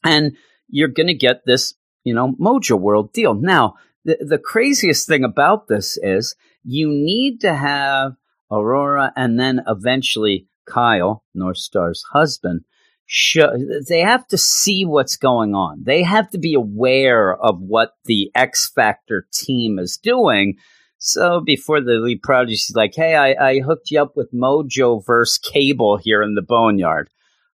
and you're going to get this, you know, Mojo World deal. Now, the, the craziest thing about this is you need to have Aurora and then eventually Kyle, Northstar's husband. Show, they have to see what's going on. They have to be aware of what the X Factor team is doing. So before the lead prodigy, she's like, "Hey, I, I hooked you up with Mojo verse cable here in the boneyard."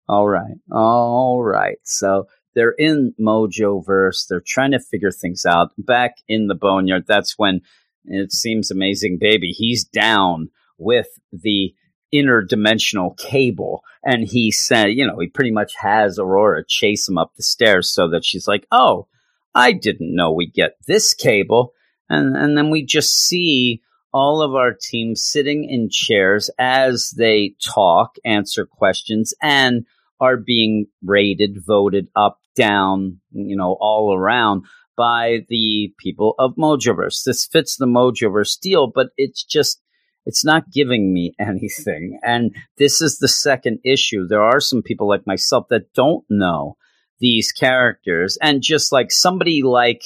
All right, all right. So they're in Mojo verse. They're trying to figure things out. Back in the boneyard, that's when it seems amazing, baby. He's down with the interdimensional cable, and he said, you know, he pretty much has Aurora chase him up the stairs so that she's like, "Oh, I didn't know we get this cable," and and then we just see all of our team sitting in chairs as they talk, answer questions, and are being rated, voted up, down, you know, all around by the people of Mojoverse. This fits the Mojoverse deal, but it's just it's not giving me [laughs] anything. And this is the second issue. There are some people like myself that don't know these characters. And just like somebody like,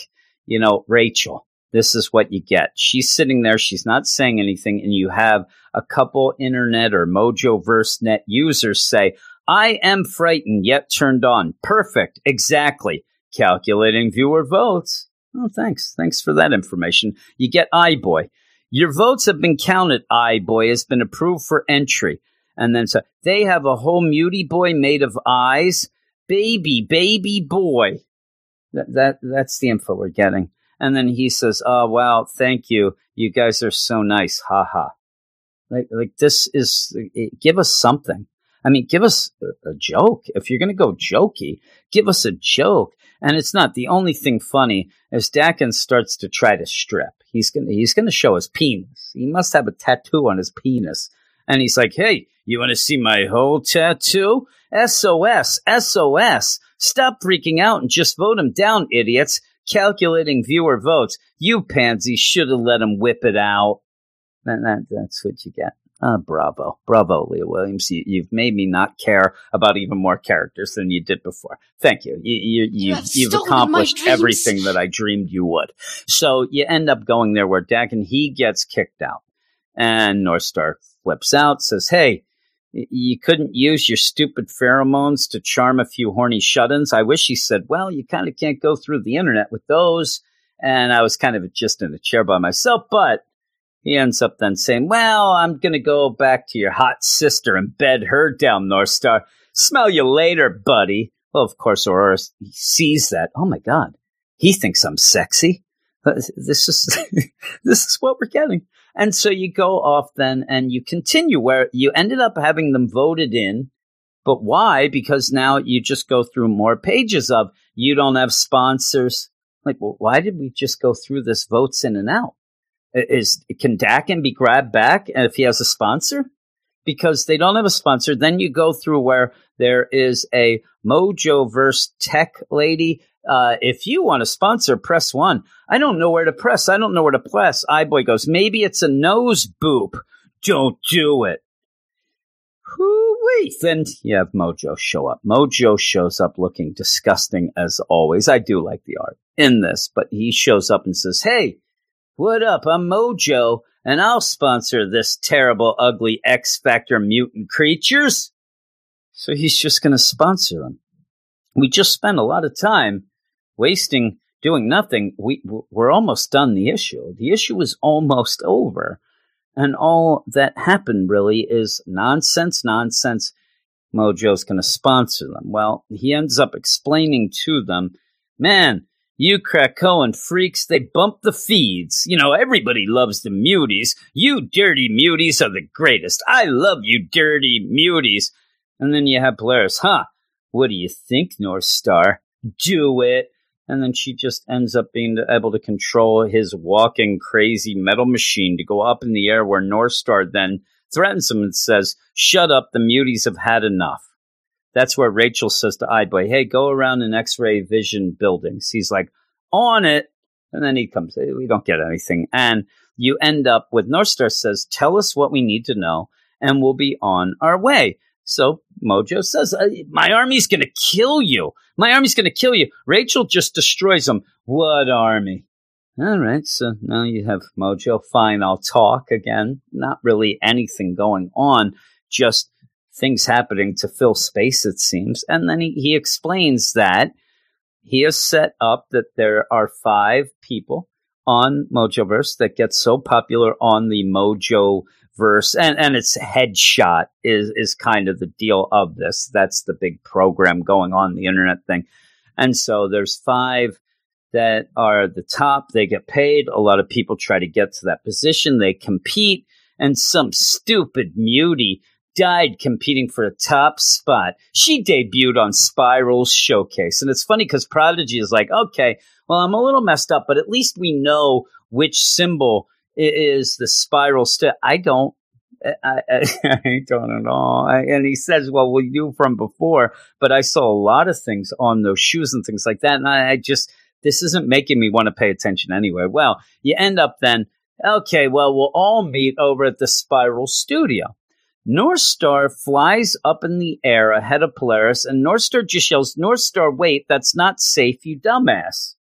you know, Rachel, this is what you get. She's sitting there, she's not saying anything, and you have a couple internet or Mojoverse net users say, I am frightened yet turned on. Perfect. Exactly. Calculating viewer votes. Oh, thanks. Thanks for that information. You get Eye-Boy. Your votes have been counted. Eye-Boy has been approved for entry. And then so they have a whole mutie boy made of eyes. Baby, baby boy. That, that that's the info we're getting. And then he says, "Oh wow, thank you. You guys are so nice. Ha ha." Like like this is eh, give us something. I mean, give us a, joke. If you're going to go jokey, give us a joke. And it's not the only thing funny as Daken starts to try to strip. He's to, he's to show his penis. He must have a tattoo on his penis. And he's like, Hey, you want to see my whole tattoo? SOS, SOS. Stop freaking out and just vote him down, idiots. Calculating viewer votes. You pansy should have let him whip it out. That, that's what you get. Uh, bravo. Bravo, Leah Williams. You, have made me not care about even more characters than you did before. Thank you. You, you, you have accomplished everything that I dreamed you would. So you end up going there where Daken, he gets kicked out. And Northstar flips out, says, Hey, you couldn't use your stupid pheromones to charm a few horny shut-ins. I wish he said, well, you kind of can't go through the internet with those. And I was kind of just in a chair by myself, but he ends up then saying, well, I'm going to go back to your hot sister and bed her down, North Star. Smell you later, buddy. Well, of course, Aurora sees that. Oh my God. He thinks I'm sexy. Uh, this is, [laughs] this is what we're getting. And so you go off then and you continue where you ended up having them voted in. But why? Because now you just go through more pages of you don't have sponsors. Like, well, why did we just go through this votes in and out? Is can Daken be grabbed back if he has a sponsor? Because they don't have a sponsor. Then you go through where there is a Mojo verse tech lady uh, if you want to sponsor, press one. I don't know where to press. I don't know where to press. Eye-Boy goes, maybe it's a nose boop. Don't do it. Whoo-wee. Then you have Mojo show up. Mojo shows up looking disgusting as always. I do like the art in this, but he shows up and says, Hey, what up? I'm Mojo, and I'll sponsor this terrible, ugly X Factor mutant creatures. So he's just going to sponsor them. We just spent a lot of time wasting doing nothing, we we're almost done the issue. The issue is almost over. And all that happened really is nonsense, nonsense. Mojo's going to sponsor them. Well, he ends up explaining to them, man, you Krakoan freaks, they bump the feeds. You know, everybody loves the muties. You dirty muties are the greatest. I love you dirty muties. And then you have Polaris, huh? What do you think, North Star? Do it and then she just ends up being able to control his walking crazy metal machine to go up in the air where North Star then threatens him and says, Shut up, the muties have had enough. That's where Rachel says to Eyeboy, Hey, go around in X ray vision buildings. He's like, On it. And then he comes, We don't get anything. And you end up with Northstar says, Tell us what we need to know, and we'll be on our way. So Mojo says, uh, My army's going to kill you. My army's going to kill you. Rachel just destroys them. What army? All right, so now you have Mojo. Fine, I'll talk again. Not really anything going on, just things happening to fill space, it seems. And then he, he explains that he has set up that there are five people on Mojoverse that get so popular on the Mojo verse and and its headshot is is kind of the deal of this. That's the big program going on the internet thing. And so there's five that are the top. They get paid. A lot of people try to get to that position. They compete. And some stupid mutie died competing for a top spot she debuted on spiral's showcase and it's funny because prodigy is like okay well i'm a little messed up but at least we know which symbol is the spiral step. I don't. I, I, [laughs] I, don't at all. I, and he says, well, we knew from before, but I saw a lot of things on those shoes and things like that. And I, I just, this isn't making me want to pay attention anyway. Well, you end up then, okay, well, we'll all meet over at the Spiral Studio. North Star flies up in the air ahead of Polaris, and North Star just yells, North Star, wait, that's not safe, you dumbass.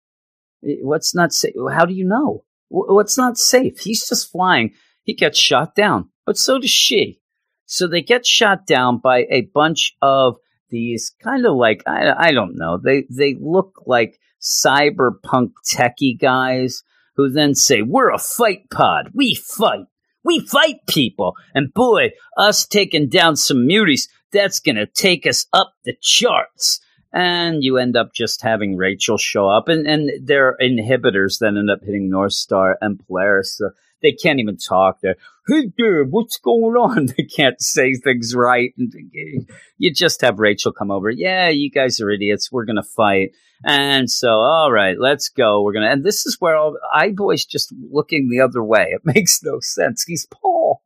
Eh, what's not safe? How do you know? What's not safe? He's just flying. He gets shot down, but so does she. So they get shot down by a bunch of these kind of like I, I don't know. They they look like cyberpunk techie guys who then say, "We're a fight pod. We fight. We fight people." And boy, us taking down some muties, that's gonna take us up the charts and you end up just having Rachel show up, and and their inhibitors then end up hitting North Star and Polaris. So they can't even talk. They're what's going on? [laughs] They can't say things right. Uh, you just have Rachel come over. Yeah, you guys are idiots. We're gonna fight. And so, all right, let's go. We're gonna. And this is where all, Eye-Boy's just looking the other way. It [laughs] makes no sense. He's Paul.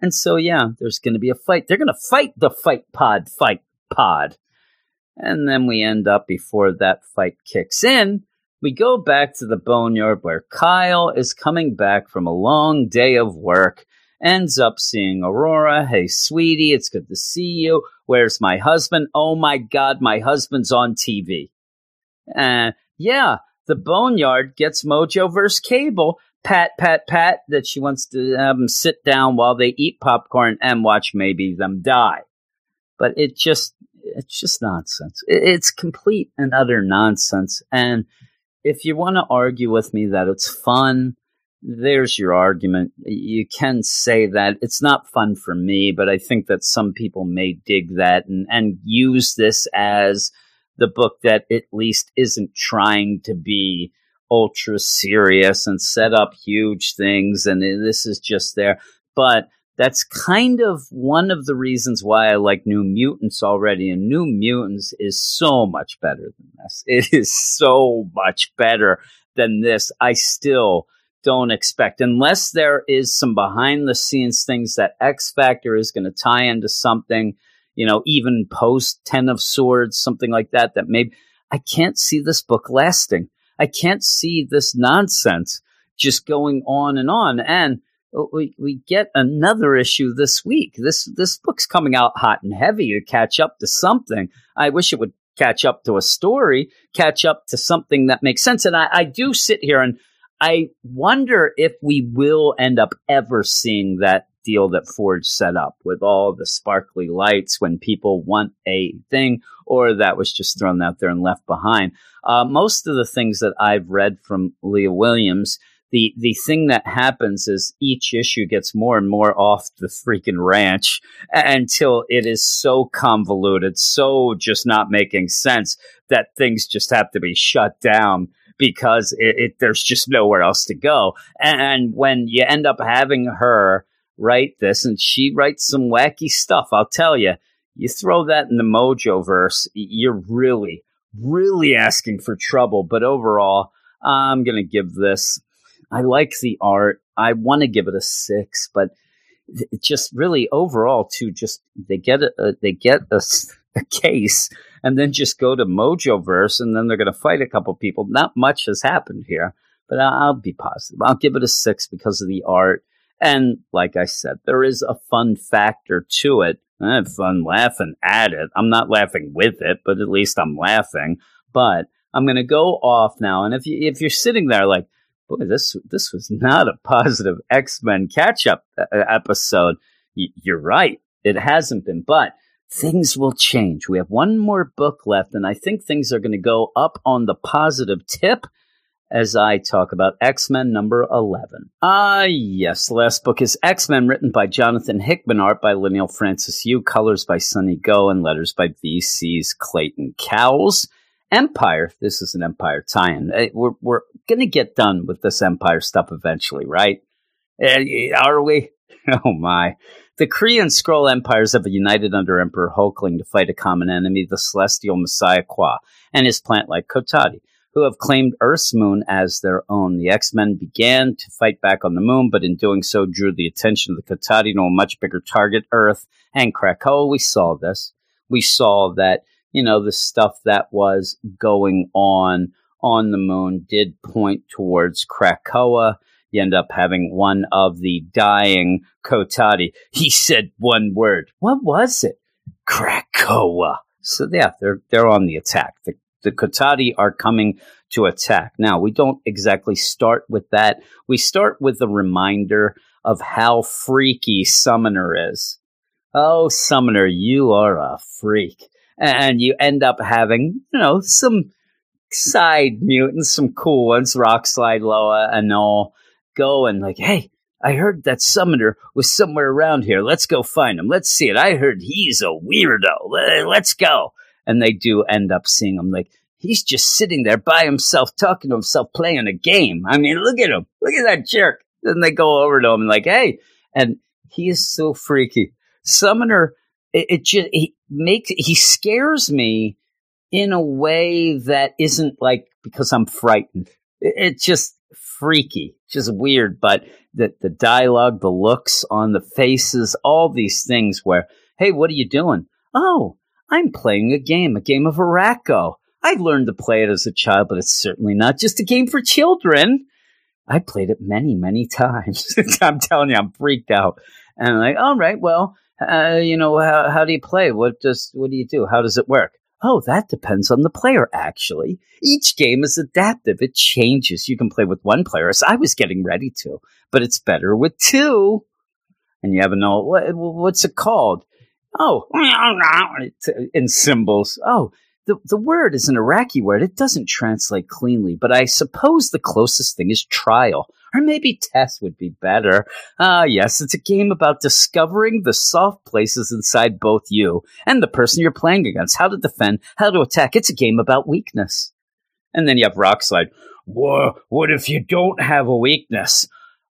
And so, yeah, there's going to be a fight. They're going to fight the fight pod, fight pod. And then we end up before that fight kicks in. We go back to the boneyard where Kyle is coming back from a long day of work, ends up seeing Aurora. Hey, sweetie, it's good to see you. Where's my husband? Oh my God, my husband's on TV. Uh, yeah, The Boneyard gets Mojo versus Cable. Pat, pat, pat, that she wants to have them sit down while they eat popcorn and watch maybe them die. But it just, it's just nonsense. It's complete and utter nonsense. And if you want to argue with me that it's fun, there's your argument. You can say that it's not fun for me, but I think that some people may dig that and, and use this as the book that at least isn't trying to be ultra serious and set up huge things. And this is just there. But that's kind of one of the reasons why I like New Mutants already. And New Mutants is so much better than this. It is so much better than this. I still don't expect, unless there is some behind the scenes things that X Factor is going to tie into something, you know, even post Ten of Swords, something like that, that maybe I can't see this book lasting. I can't see this nonsense just going on and on. And we, we get another issue this week. This this book's coming out hot and heavy to catch up to something. I wish it would catch up to a story, catch up to something that makes sense. And I, I do sit here and I wonder if we will end up ever seeing that deal that Forge set up with all the sparkly lights when people want a thing, or that was just thrown out there and left behind. Uh, most of the things that I've read from Leah Williams, the the thing that happens is each issue gets more and more off the freaking ranch until it is so convoluted, so just not making sense that things just have to be shut down because it, it, there's just nowhere else to go. And when you end up having her write this, and she writes some wacky stuff, I'll tell you, you throw that in the Mojo verse, you're really, really asking for trouble. But overall, I'm going to give this. I like the art. I want to give it a six, but just really overall, too, just they get a, they get a, a [laughs] case and then just go to Mojoverse, and then they're going to fight a couple people. Not much has happened here, but I'll be positive. I'll give it a six because of the art. And like I said, there is a fun factor to it. I have fun laughing at it. I'm not laughing with it, but at least I'm laughing. But I'm going to go off now. And if you if you're sitting there like, boy, this this was not a positive X Men catch up uh, episode, you're right. It hasn't been, but things will change. We have one more book left, and I think things are going to go up on the positive tip as I talk about X Men number 11. Ah, yes, the last book is X Men, written by Jonathan Hickman, art by Leinil Francis Yu, colors by Sunny Gho, and letters by VC's Clayton Cowles. Empire, this is an Empire tie in. Eh, we're, we're going to get done with this Empire stuff eventually, right? Eh, are we? [laughs] Oh, my. The Kree and Skrull empires have united under Emperor Hulkling to fight a common enemy, the celestial messiah Quoi, and his plant-like Kotati, who have claimed Earth's moon as their own. The X-Men began to fight back on the moon, but in doing so drew the attention of the Kotati to a much bigger target, Earth and Krakoa. We saw this. We saw that, you know, the stuff that was going on on the moon did point towards Krakoa you end up having one of the dying Kotati. He said one word. What was it? Krakoa. So yeah, they're they're on the attack. The the Kotati are coming to attack. Now we don't exactly start with that. We start with the reminder of how freaky Summoner is. Oh, Summoner, you are a freak. And you end up having, you know, some side mutants, some cool ones, Rockslide Loa and all go and like, hey, I heard that summoner was somewhere around here. Let's go find him. Let's see it. I heard he's a weirdo. Let's go. And they do end up seeing him. Like, he's just sitting there by himself, talking to himself, playing a game. I mean, look at him. Look at that jerk. Then they go over to him and like, hey, and he is so freaky. Summoner, it, it just he makes he scares me in a way that isn't like because I'm frightened. It, it just freaky, just weird. But the the dialogue, the looks on the faces, all these things. Where, hey, what are you doing? Oh, I'm playing a game, a game of Arakko. I learned to play it as a child, but it's certainly not just a game for children. I played it many, many [laughs] times. I'm telling you, I'm freaked out. And I'm like, all right, well, uh, you know, how, how do you play? What does, what do you do? How does it work? Oh, that depends on the player, actually. Each game is adaptive. It changes. You can play with one player, as I was getting ready to, but it's better with two. And you have a know, what, what's it called? Oh, [laughs] in symbols. Oh, the, the word is an Arakkii word. It doesn't translate cleanly, but I suppose the closest thing is trial. Or maybe test would be better. Ah, yes, it's a game about discovering the soft places inside both you and the person you're playing against, how to defend, how to attack. It's a game about weakness. And then you have Rockslide. Whoa, what if you don't have a weakness?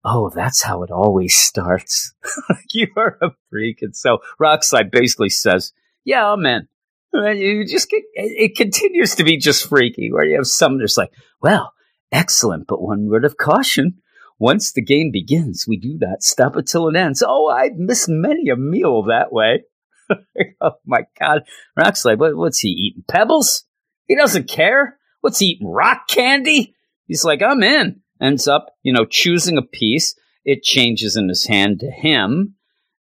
Oh, that's how it always starts. [laughs] you are a freak. And so Rockslide basically says, Yeah, I'm in. You just get, it continues to be just freaky where you have some that's like, well, excellent, but one word of caution. Once the game begins, we do not stop until it ends. Oh, I've missed many a meal that way. [laughs] oh my God. Rock's like, what, what's he eating? Pebbles? He doesn't care. What's he eating? Rock candy? He's like, I'm in. Ends up, you know, choosing a piece. It changes in his hand to him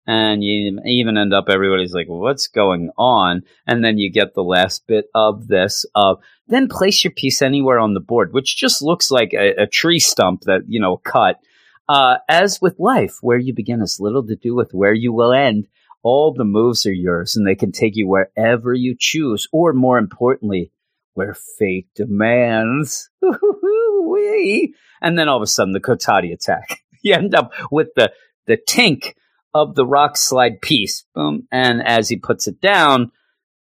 and you even end up everybody's like what's going on? And then you get the last bit of this of then place your piece anywhere on the board which just looks like a, a tree stump that you know cut. Uh, as with life where you begin has little to do with where you will end. All the moves are yours and they can take you wherever you choose or more importantly where fate demands. [laughs] And then all of a sudden the kotati attack. [laughs] You end up with the the tink of the rock slide piece. Boom. And as he puts it down,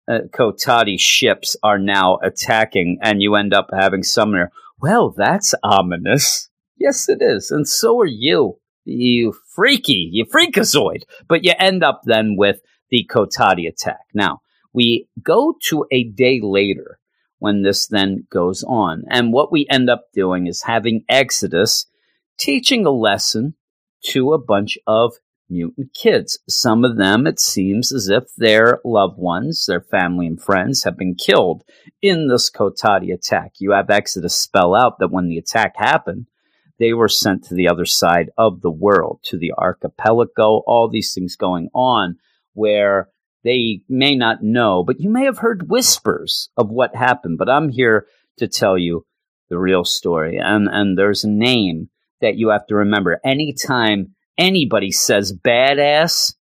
uh, Kotati's ships are now attacking, and you end up having Summoner. Well, that's ominous. Yes, it is. And so are you. You freaky, you freakazoid. But you end up then with the Kotati attack. Now, we go to a day later when this then goes on. And what we end up doing is having Exodus teaching a lesson to a bunch of mutant kids. Some of them, it seems as if their loved ones, their family and friends, have been killed in this Kotati attack. You have Exodus spell out that when the attack happened, they were sent to the other side of the world, to the archipelago, all these things going on where they may not know, but you may have heard whispers of what happened. But I'm here to tell you the real story. And, and there's a name that you have to remember. Anytime anybody says badass,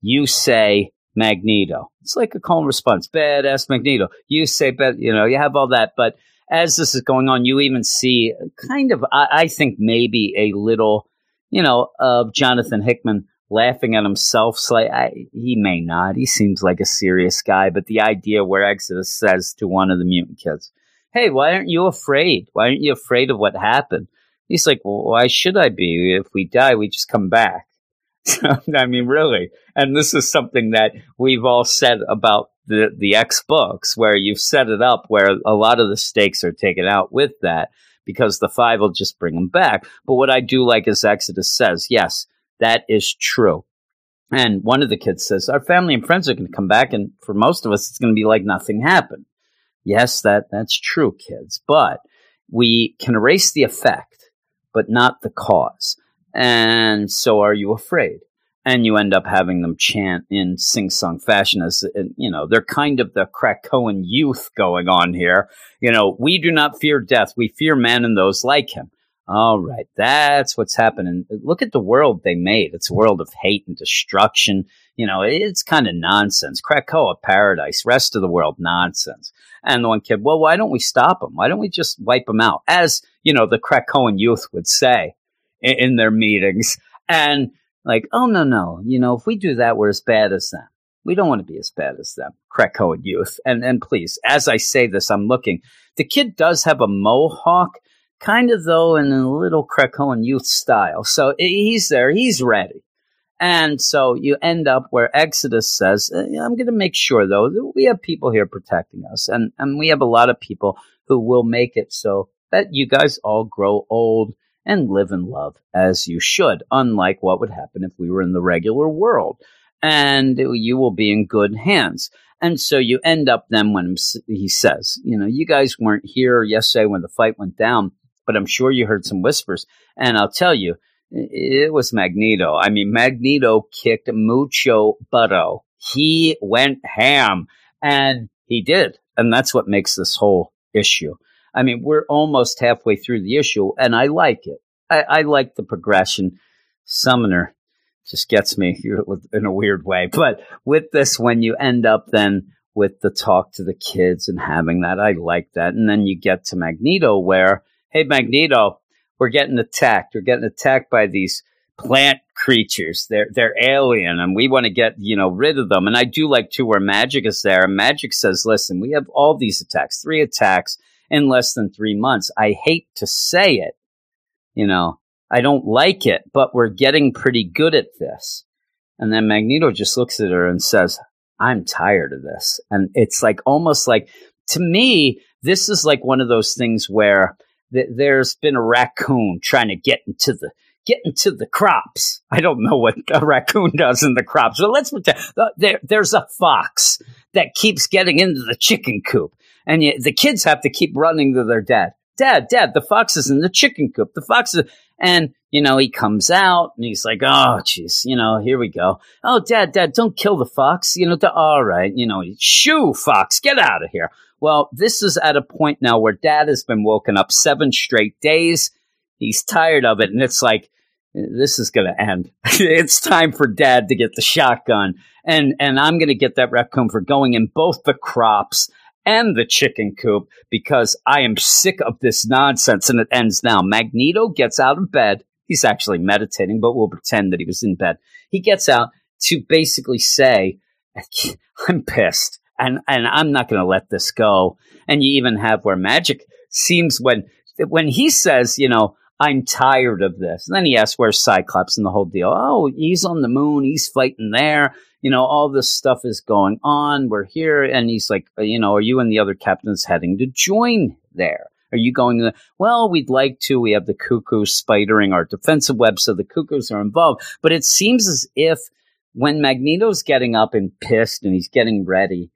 you say Magneto. It's like a call and response. Badass Magneto. You say, bad, you know, you have all that. But as this is going on, you even see kind of, I, I think maybe a little, you know, of Jonathan Hickman laughing at himself. Like I, he may not. He seems like a serious guy. But the idea where Exodus says to one of the mutant kids, "Hey, why aren't you afraid? Why aren't you afraid of what happened?" He's like, well, why should I be? If we die, we just come back. [laughs] I mean, really. And this is something that we've all said about the, the X books, where you've set it up where a lot of the stakes are taken out with that because the five will just bring them back. But what I do like is Exodus says, yes, that is true. And one of the kids says, Our family and friends are going to come back, and for most of us, it's going to be like nothing happened. Yes, that, that's true, kids. But we can erase the effect but not the cause. And so are you afraid? And you end up having them chant in sing song fashion as, you know, they're kind of the Krakoan youth going on here. You know, we do not fear death. We fear man and those like him. All right, that's what's happening. Look at the world they made. It's a world of hate and destruction. You know, it's kind of nonsense. Krakoa, paradise. Rest of the world, nonsense. And the one kid, well, why don't we stop them? Why don't we just wipe them out? As, you know, the Krakoan youth would say in, in their meetings. And like, oh, no, no. You know, if we do that, we're as bad as them. We don't want to be as bad as them, Krakoan youth. And, and please, as I say this, I'm looking. The kid does have a mohawk, kind of though in a little Krakoan youth style. So he's there. He's ready. And so you end up where Exodus says, eh, I'm going to make sure, though, that we have people here protecting us. And, and we have a lot of people who will make it so that you guys all grow old and live in love as you should, unlike what would happen if we were in the regular world. And you will be in good hands. And so you end up then when he says, you know, you guys weren't here yesterday when the fight went down, but I'm sure you heard some whispers. And I'll tell you, it was Magneto. I mean, Magneto kicked mucho butto. He went ham, and he did And that's what makes this whole issue. I mean, we're almost halfway through the issue, and I like it. I, I like the progression. Summoner just gets me [laughs] in a weird way. But with this, when you end up then with the talk to the kids and having that, I like that. And then you get to Magneto, where, hey, Magneto, we're getting attacked. We're getting attacked by these plant creatures. They're they're alien, and we want to get you know rid of them. And I do like too where magic is there. Magic says, "Listen, we have all these attacks, three attacks in less than three months. I hate to say it, you know, I don't like it, but we're getting pretty good at this." And then Magneto just looks at her and says, "I'm tired of this." And it's like almost like to me, this is like one of those things where th- there's been a raccoon trying to get into the get into the crops. I don't know what a raccoon does in the crops, but let's pretend uh, there, there's a fox that keeps getting into the chicken coop, and you, the kids have to keep running to their dad. Dad, dad, the fox is in the chicken coop. The fox is, and you know, he comes out and he's like, oh, jeez, you know, here we go. Oh, dad, dad, don't kill the fox. You know, the, all right, you know, shoo, fox, get out of here. Well, this is at a point now where dad has been woken up seven straight days. He's tired of it. And it's like, this is going to end. [laughs] it's time for dad to get the shotgun. And, and I'm going to get that raccoon for going in both the crops and the chicken coop because I am sick of this nonsense. And it ends now. Magneto gets out of bed. He's actually meditating, but we'll pretend that he was in bed. He gets out to basically say, [laughs] I'm pissed and, and I'm not going to let this go. And you even have where Magik seems when, when he says, you know, I'm tired of this. And then he asks, where's Cyclops and the whole deal? Oh, he's on the moon. He's fighting there. You know, all this stuff is going on. We're here. And he's like, uh, you know, are you and the other captains heading to join there? Are you going to, well, we'd like to. We have the cuckoos spidering our defensive web, so the cuckoos are involved. But it seems as if when Magneto's getting up and pissed and he's getting ready,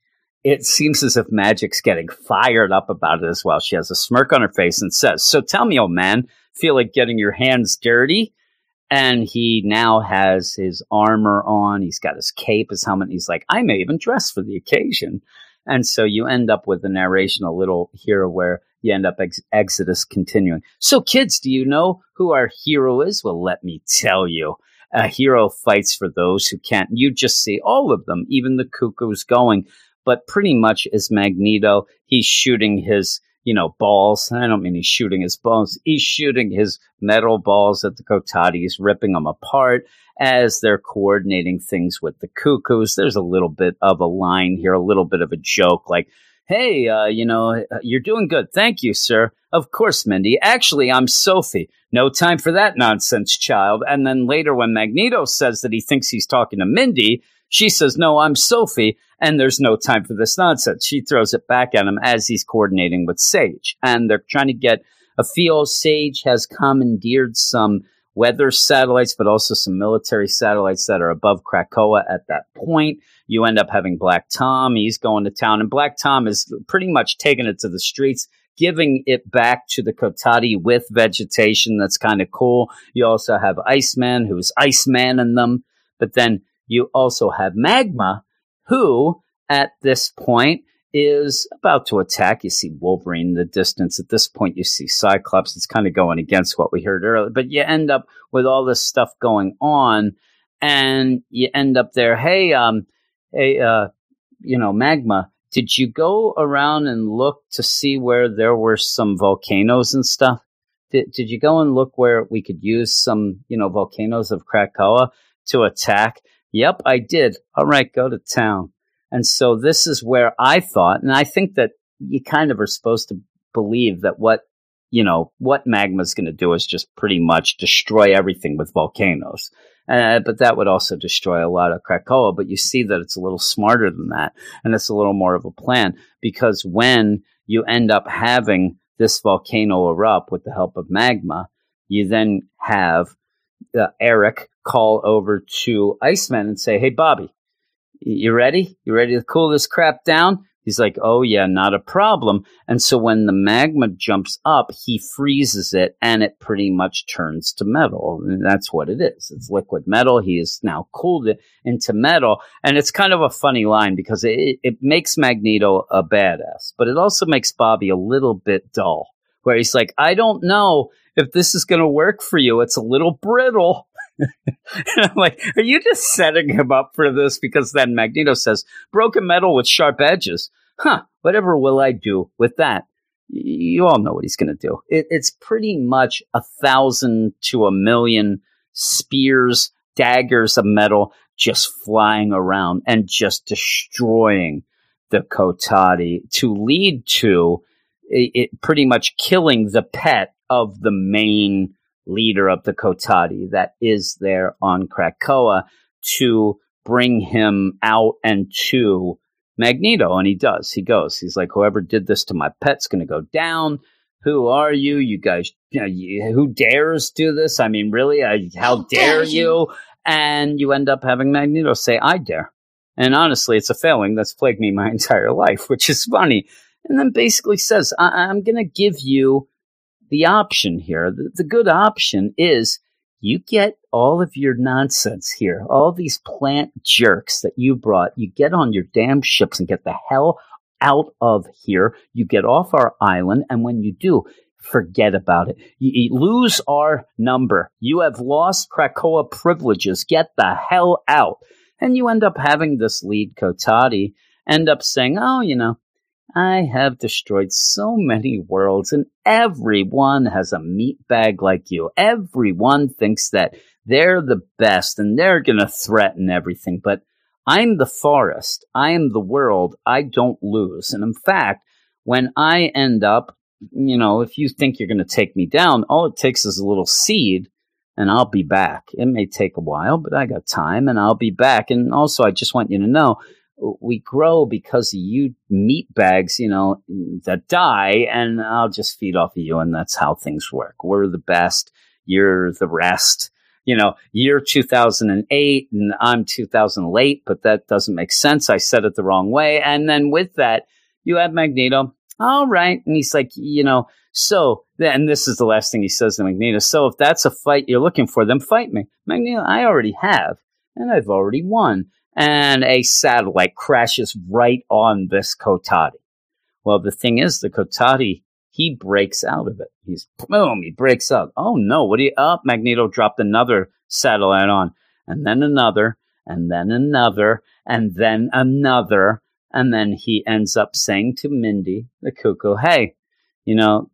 it seems as if Magik's getting fired up about it as well. She has a smirk on her face and says, So tell me, old man, feel like getting your hands dirty. And he now has his armor on. He's got his cape, his helmet. He's like, I may even dress for the occasion. And so you end up with the narration a little here where you end up ex- Exodus continuing. So, kids, do you know who our hero is? Well, let me tell you. A hero fights for those who can't. You just see all of them, even the cuckoos going. But pretty much as Magneto, he's shooting his you know, balls. I don't mean he's shooting his balls. He's shooting his metal balls at the Kotatis, ripping them apart as they're coordinating things with the Cuckoos. There's a little bit of a line here, a little bit of a joke like, Hey, uh, you know, you're doing good. Thank you, sir. Of course, Mindy. Actually, I'm Sophie. No time for that nonsense, child. And then later, when Magneto says that he thinks he's talking to Mindy, she says, No, I'm Sophie and there's no time for this nonsense. She throws it back at him as he's coordinating with Sage, and they're trying to get a feel. Sage has commandeered some weather satellites, but also some military satellites that are above Krakoa at that point. You end up having Black Tom. He's going to town, and Black Tom is pretty much taking it to the streets, giving it back to the Kotati with vegetation. That's kind of cool. You also have Iceman, who's Iceman in them, but then you also have Magma, who at this point is about to attack. You see Wolverine in the distance. At this point, you see Cyclops. It's kind of going against what we heard earlier, but you end up with all this stuff going on, and you end up there. Hey, um, hey, uh, you know, Magma. Did you go around and look to see where there were some volcanoes and stuff? Did, did you go and look where we could use some, you know, volcanoes of Krakoa to attack? Yep, I did. All right, go to town. And so this is where I thought, and I think that you kind of are supposed to believe that what, you know, what magma's going to do is just pretty much destroy everything with volcanoes. Uh, but that would also destroy a lot of Krakoa. But you see that it's a little smarter than that. And it's a little more of a plan because when you end up having this volcano erupt with the help of magma, you then have uh, Erik call over to Iceman and say, "Hey, Bobby, you ready? You ready to cool this crap down? He's like, oh, yeah, not a problem. And so when the magma jumps up, he freezes it and it pretty much turns to metal. And that's what it is. It's liquid metal. He has now cooled it into metal. And it's kind of a funny line because it, it makes Magneto a badass, but it also makes Bobby a little bit dull, where he's like, I don't know if this is going to work for you. It's a little brittle. and [laughs] I'm like, are you just setting him up for this? Because then Magneto says, broken metal with sharp edges. Huh, whatever will I do with that? You all know what he's going to do. It, it's pretty much a thousand to a million spears, daggers of metal just flying around and just destroying the Kotati to lead to it, it pretty much killing the pet of the main leader of the Kotati that is there on Krakoa to bring him out and to Magneto. And he does. He goes. He's like, whoever did this to my pet's going to go down. Who are you? You guys, you know, you, who dares do this? I mean, really? I, how dare you? And you end up having Magneto say, I dare. And honestly, it's a failing that's plagued me my [laughs] entire life, which is funny. And then basically says, I- am going to give you the option here. The, the good option is you get all of your nonsense here, all these plant jerks that you brought, you get on your damn ships and get the hell out of here. You get off our island, and when you do, forget about it. You, you lose our number. You have lost Krakoa privileges. Get the hell out. And you end up having this lead Kotati end up saying, oh, you know, I have destroyed so many worlds, and everyone has a meat bag like you. Everyone thinks that they're the best and they're going to threaten everything. But I'm the forest. I am the world. I don't lose. And in fact, when I end up, you know, if you think you're going to take me down, all it takes is a little seed and I'll be back. It may take a while, but I got time and I'll be back. And also, I just want you to know we grow because you meat bags, you know, that die, and I'll just feed off of you, and that's how things work. We're the best, you're the rest. You know, year 2008, and I'm 2000 late, but that doesn't make sense. I said it the wrong way. And then with that, you have Magneto. All right. And he's like, you know, so, and this is the last thing he says to Magneto. So if that's a fight you're looking for, then fight me. Magneto, I already have, and I've already won and a satellite crashes right on this Kotati. Well, the thing is, the Kotati, he breaks out of it. He's boom, he breaks out. Oh no, what do you up? Oh, Magneto dropped another satellite on, and then another, and then another, and then another, and then he ends up saying to Mindy, the cuckoo, hey, you know,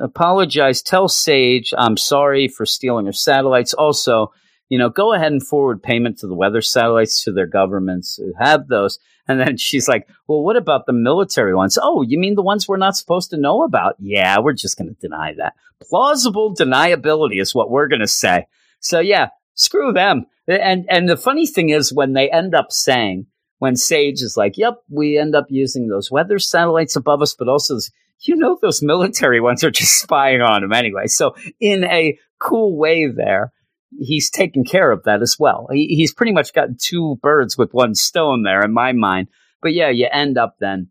apologize, tell Sage I'm sorry for stealing her satellites. Also, you know, go ahead and forward payment to the weather satellites to their governments who have those. And then she's like, well, what about the military ones? Oh, you mean the ones we're not supposed to know about? Yeah, we're just going to deny that. Plausible deniability is what we're going to say. So yeah, screw them. And, and the funny thing is when they end up saying, when Sage is like, yep, we end up using those weather satellites above us, but also, you know, those military ones are just [laughs] spying on them anyway. So in a cool way there, he's taken care of that as well. He, he's pretty much gotten two birds with one stone there in my mind. But yeah, you end up then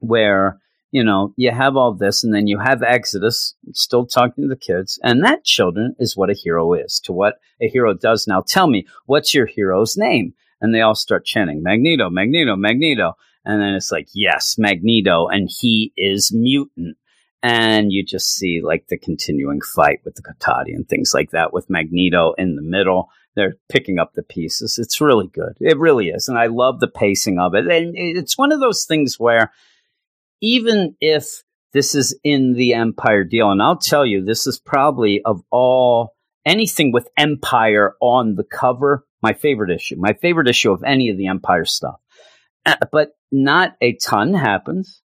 where, you know, you have all this and then you have Exodus still talking to the kids. And that, children, is what a hero is, to what a hero does. Now tell me, what's your hero's name? And they all start chanting, Magneto, Magneto, Magneto. And then it's like, yes, Magneto, and he is mutant and you just see like the continuing fight with the Kotati and things like that with Magneto in the middle. They're picking up the pieces. It's really good. It really is. And I love the pacing of it. And it's one of those things where even if this is in the Empyre deal, and I'll tell you, this is probably of all anything with Empyre on the cover, my favorite issue, my favorite issue of any of the Empyre stuff. [clears throat] But not a ton happens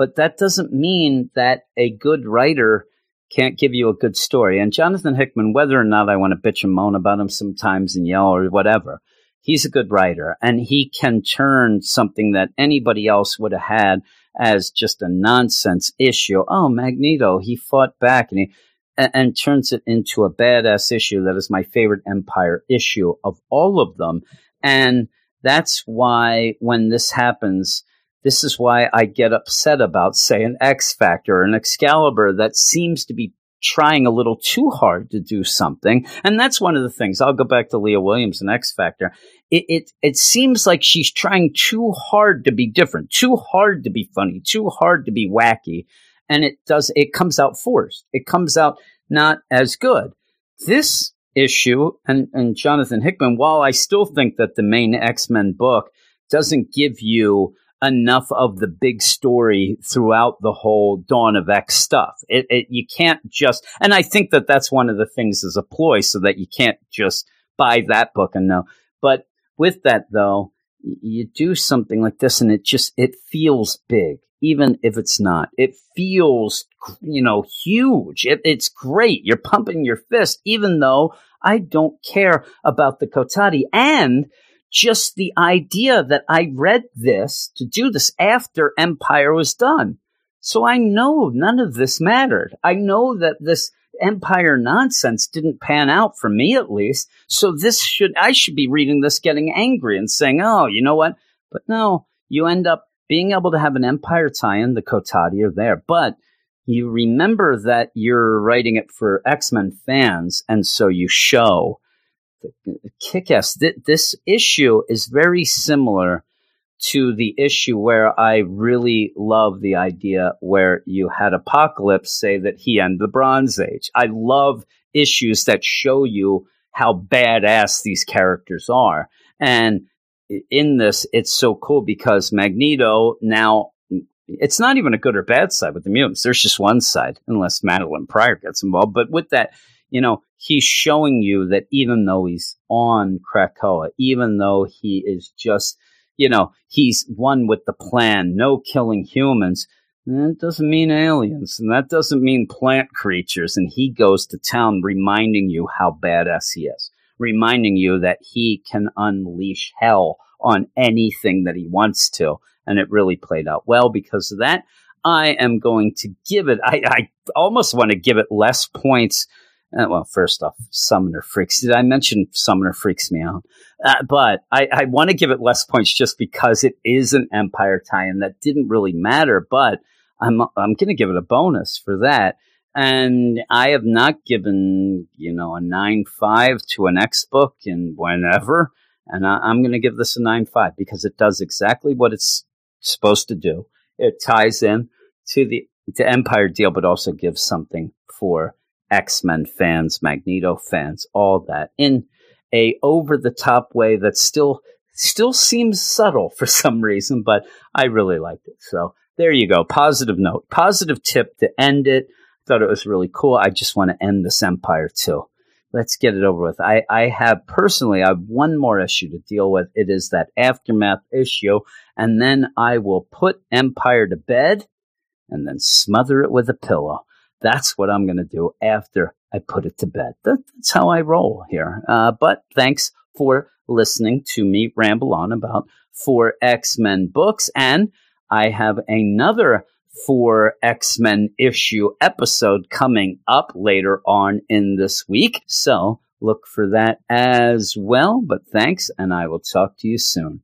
but that doesn't mean that a good writer can't give you a good story. And Jonathan Hickman, whether or not I want to bitch and moan about him sometimes and yell or whatever, he's a good writer and he can turn something that anybody else would have had as just a nonsense issue. Oh, Magneto, he fought back and he, and, turns it into a badass issue that is my favorite Empyre issue of all of them. And that's why when this happens, this is why I get upset about, say, an X Factor, or an Excalibur that seems to be trying a little too hard to do something. And that's one of the things. I'll go back to Leah Williams and X Factor. It, it, it seems like she's trying too hard to be different, too hard to be funny, too hard to be wacky. And it does, it comes out forced. It comes out not as good. This issue and, and Jonathan Hickman, while I still think that the main X-Men book doesn't give you enough of the big story throughout the whole Dawn of X stuff. It, it, you can't just, and I think that that's one of the things as a ploy so that you can't just buy that book and know. But with that though, you do something like this and it just, it feels big, even if it's not. It feels, you know, huge. It, it's great. You're pumping your fist, even though I don't care about the Kotati. And just the idea that I read this to do this after Empyre was done. So I know none of this mattered. I know that this Empyre nonsense didn't pan out for me at least. So this should, I should be reading this getting angry and saying, oh, you know what? But no, you end up being able to have an Empyre tie in, the Kotati are there. But you remember that you're writing it for X Men fans, and so you show kick ass. Th- this issue is very similar to the issue where I really love the idea where you had Apocalypse say that he ended the Bronze Age. I love issues that show you how badass these characters are. And in this, it's so cool because Magneto now, it's not even a good or bad side with the mutants. There's just one side, unless Madelyne Pryor gets involved. But with that, you know, he's showing you that even though he's on Krakoa, even though he is just, you know, he's one with the plan, no killing humans, that doesn't mean aliens, and that doesn't mean plant creatures. And he goes to town reminding you how badass he is, reminding you that he can unleash hell on anything that he wants to. And it really played out well because of that. I am going to give it, I, I almost want to give it less points uh, well, first off, Summoner freaks. Did I mention Summoner freaks me out? Uh, but I, I want to give it less points just because it is an Empyre tie-in that didn't really matter. But I'm I'm going to give it a bonus for that. And I have not given you know a nine five to an X book in whenever, and I, am going to give this a nine five because it does exactly what it's supposed to do. It ties in to the to Empyre deal, but also gives something for X Men fans, Magneto fans, all that in a over the top way that still still seems subtle for [laughs] some reason, but I really liked it. So there you go. Positive note, positive tip to end it. Thought it was really cool. I just want to end this Empyre too. Let's get it over with. I, I have personally, I have one more issue to deal with. It is that aftermath issue, and then I will put Empyre to bed and then smother it with a pillow. That's what I'm going to do after I put it to bed. That's how I roll here. Uh, but thanks for listening to me ramble on about four X Men books. And I have another four X Men issue episode coming up later on in this week. So look for that as well. But thanks, and I will talk to you soon.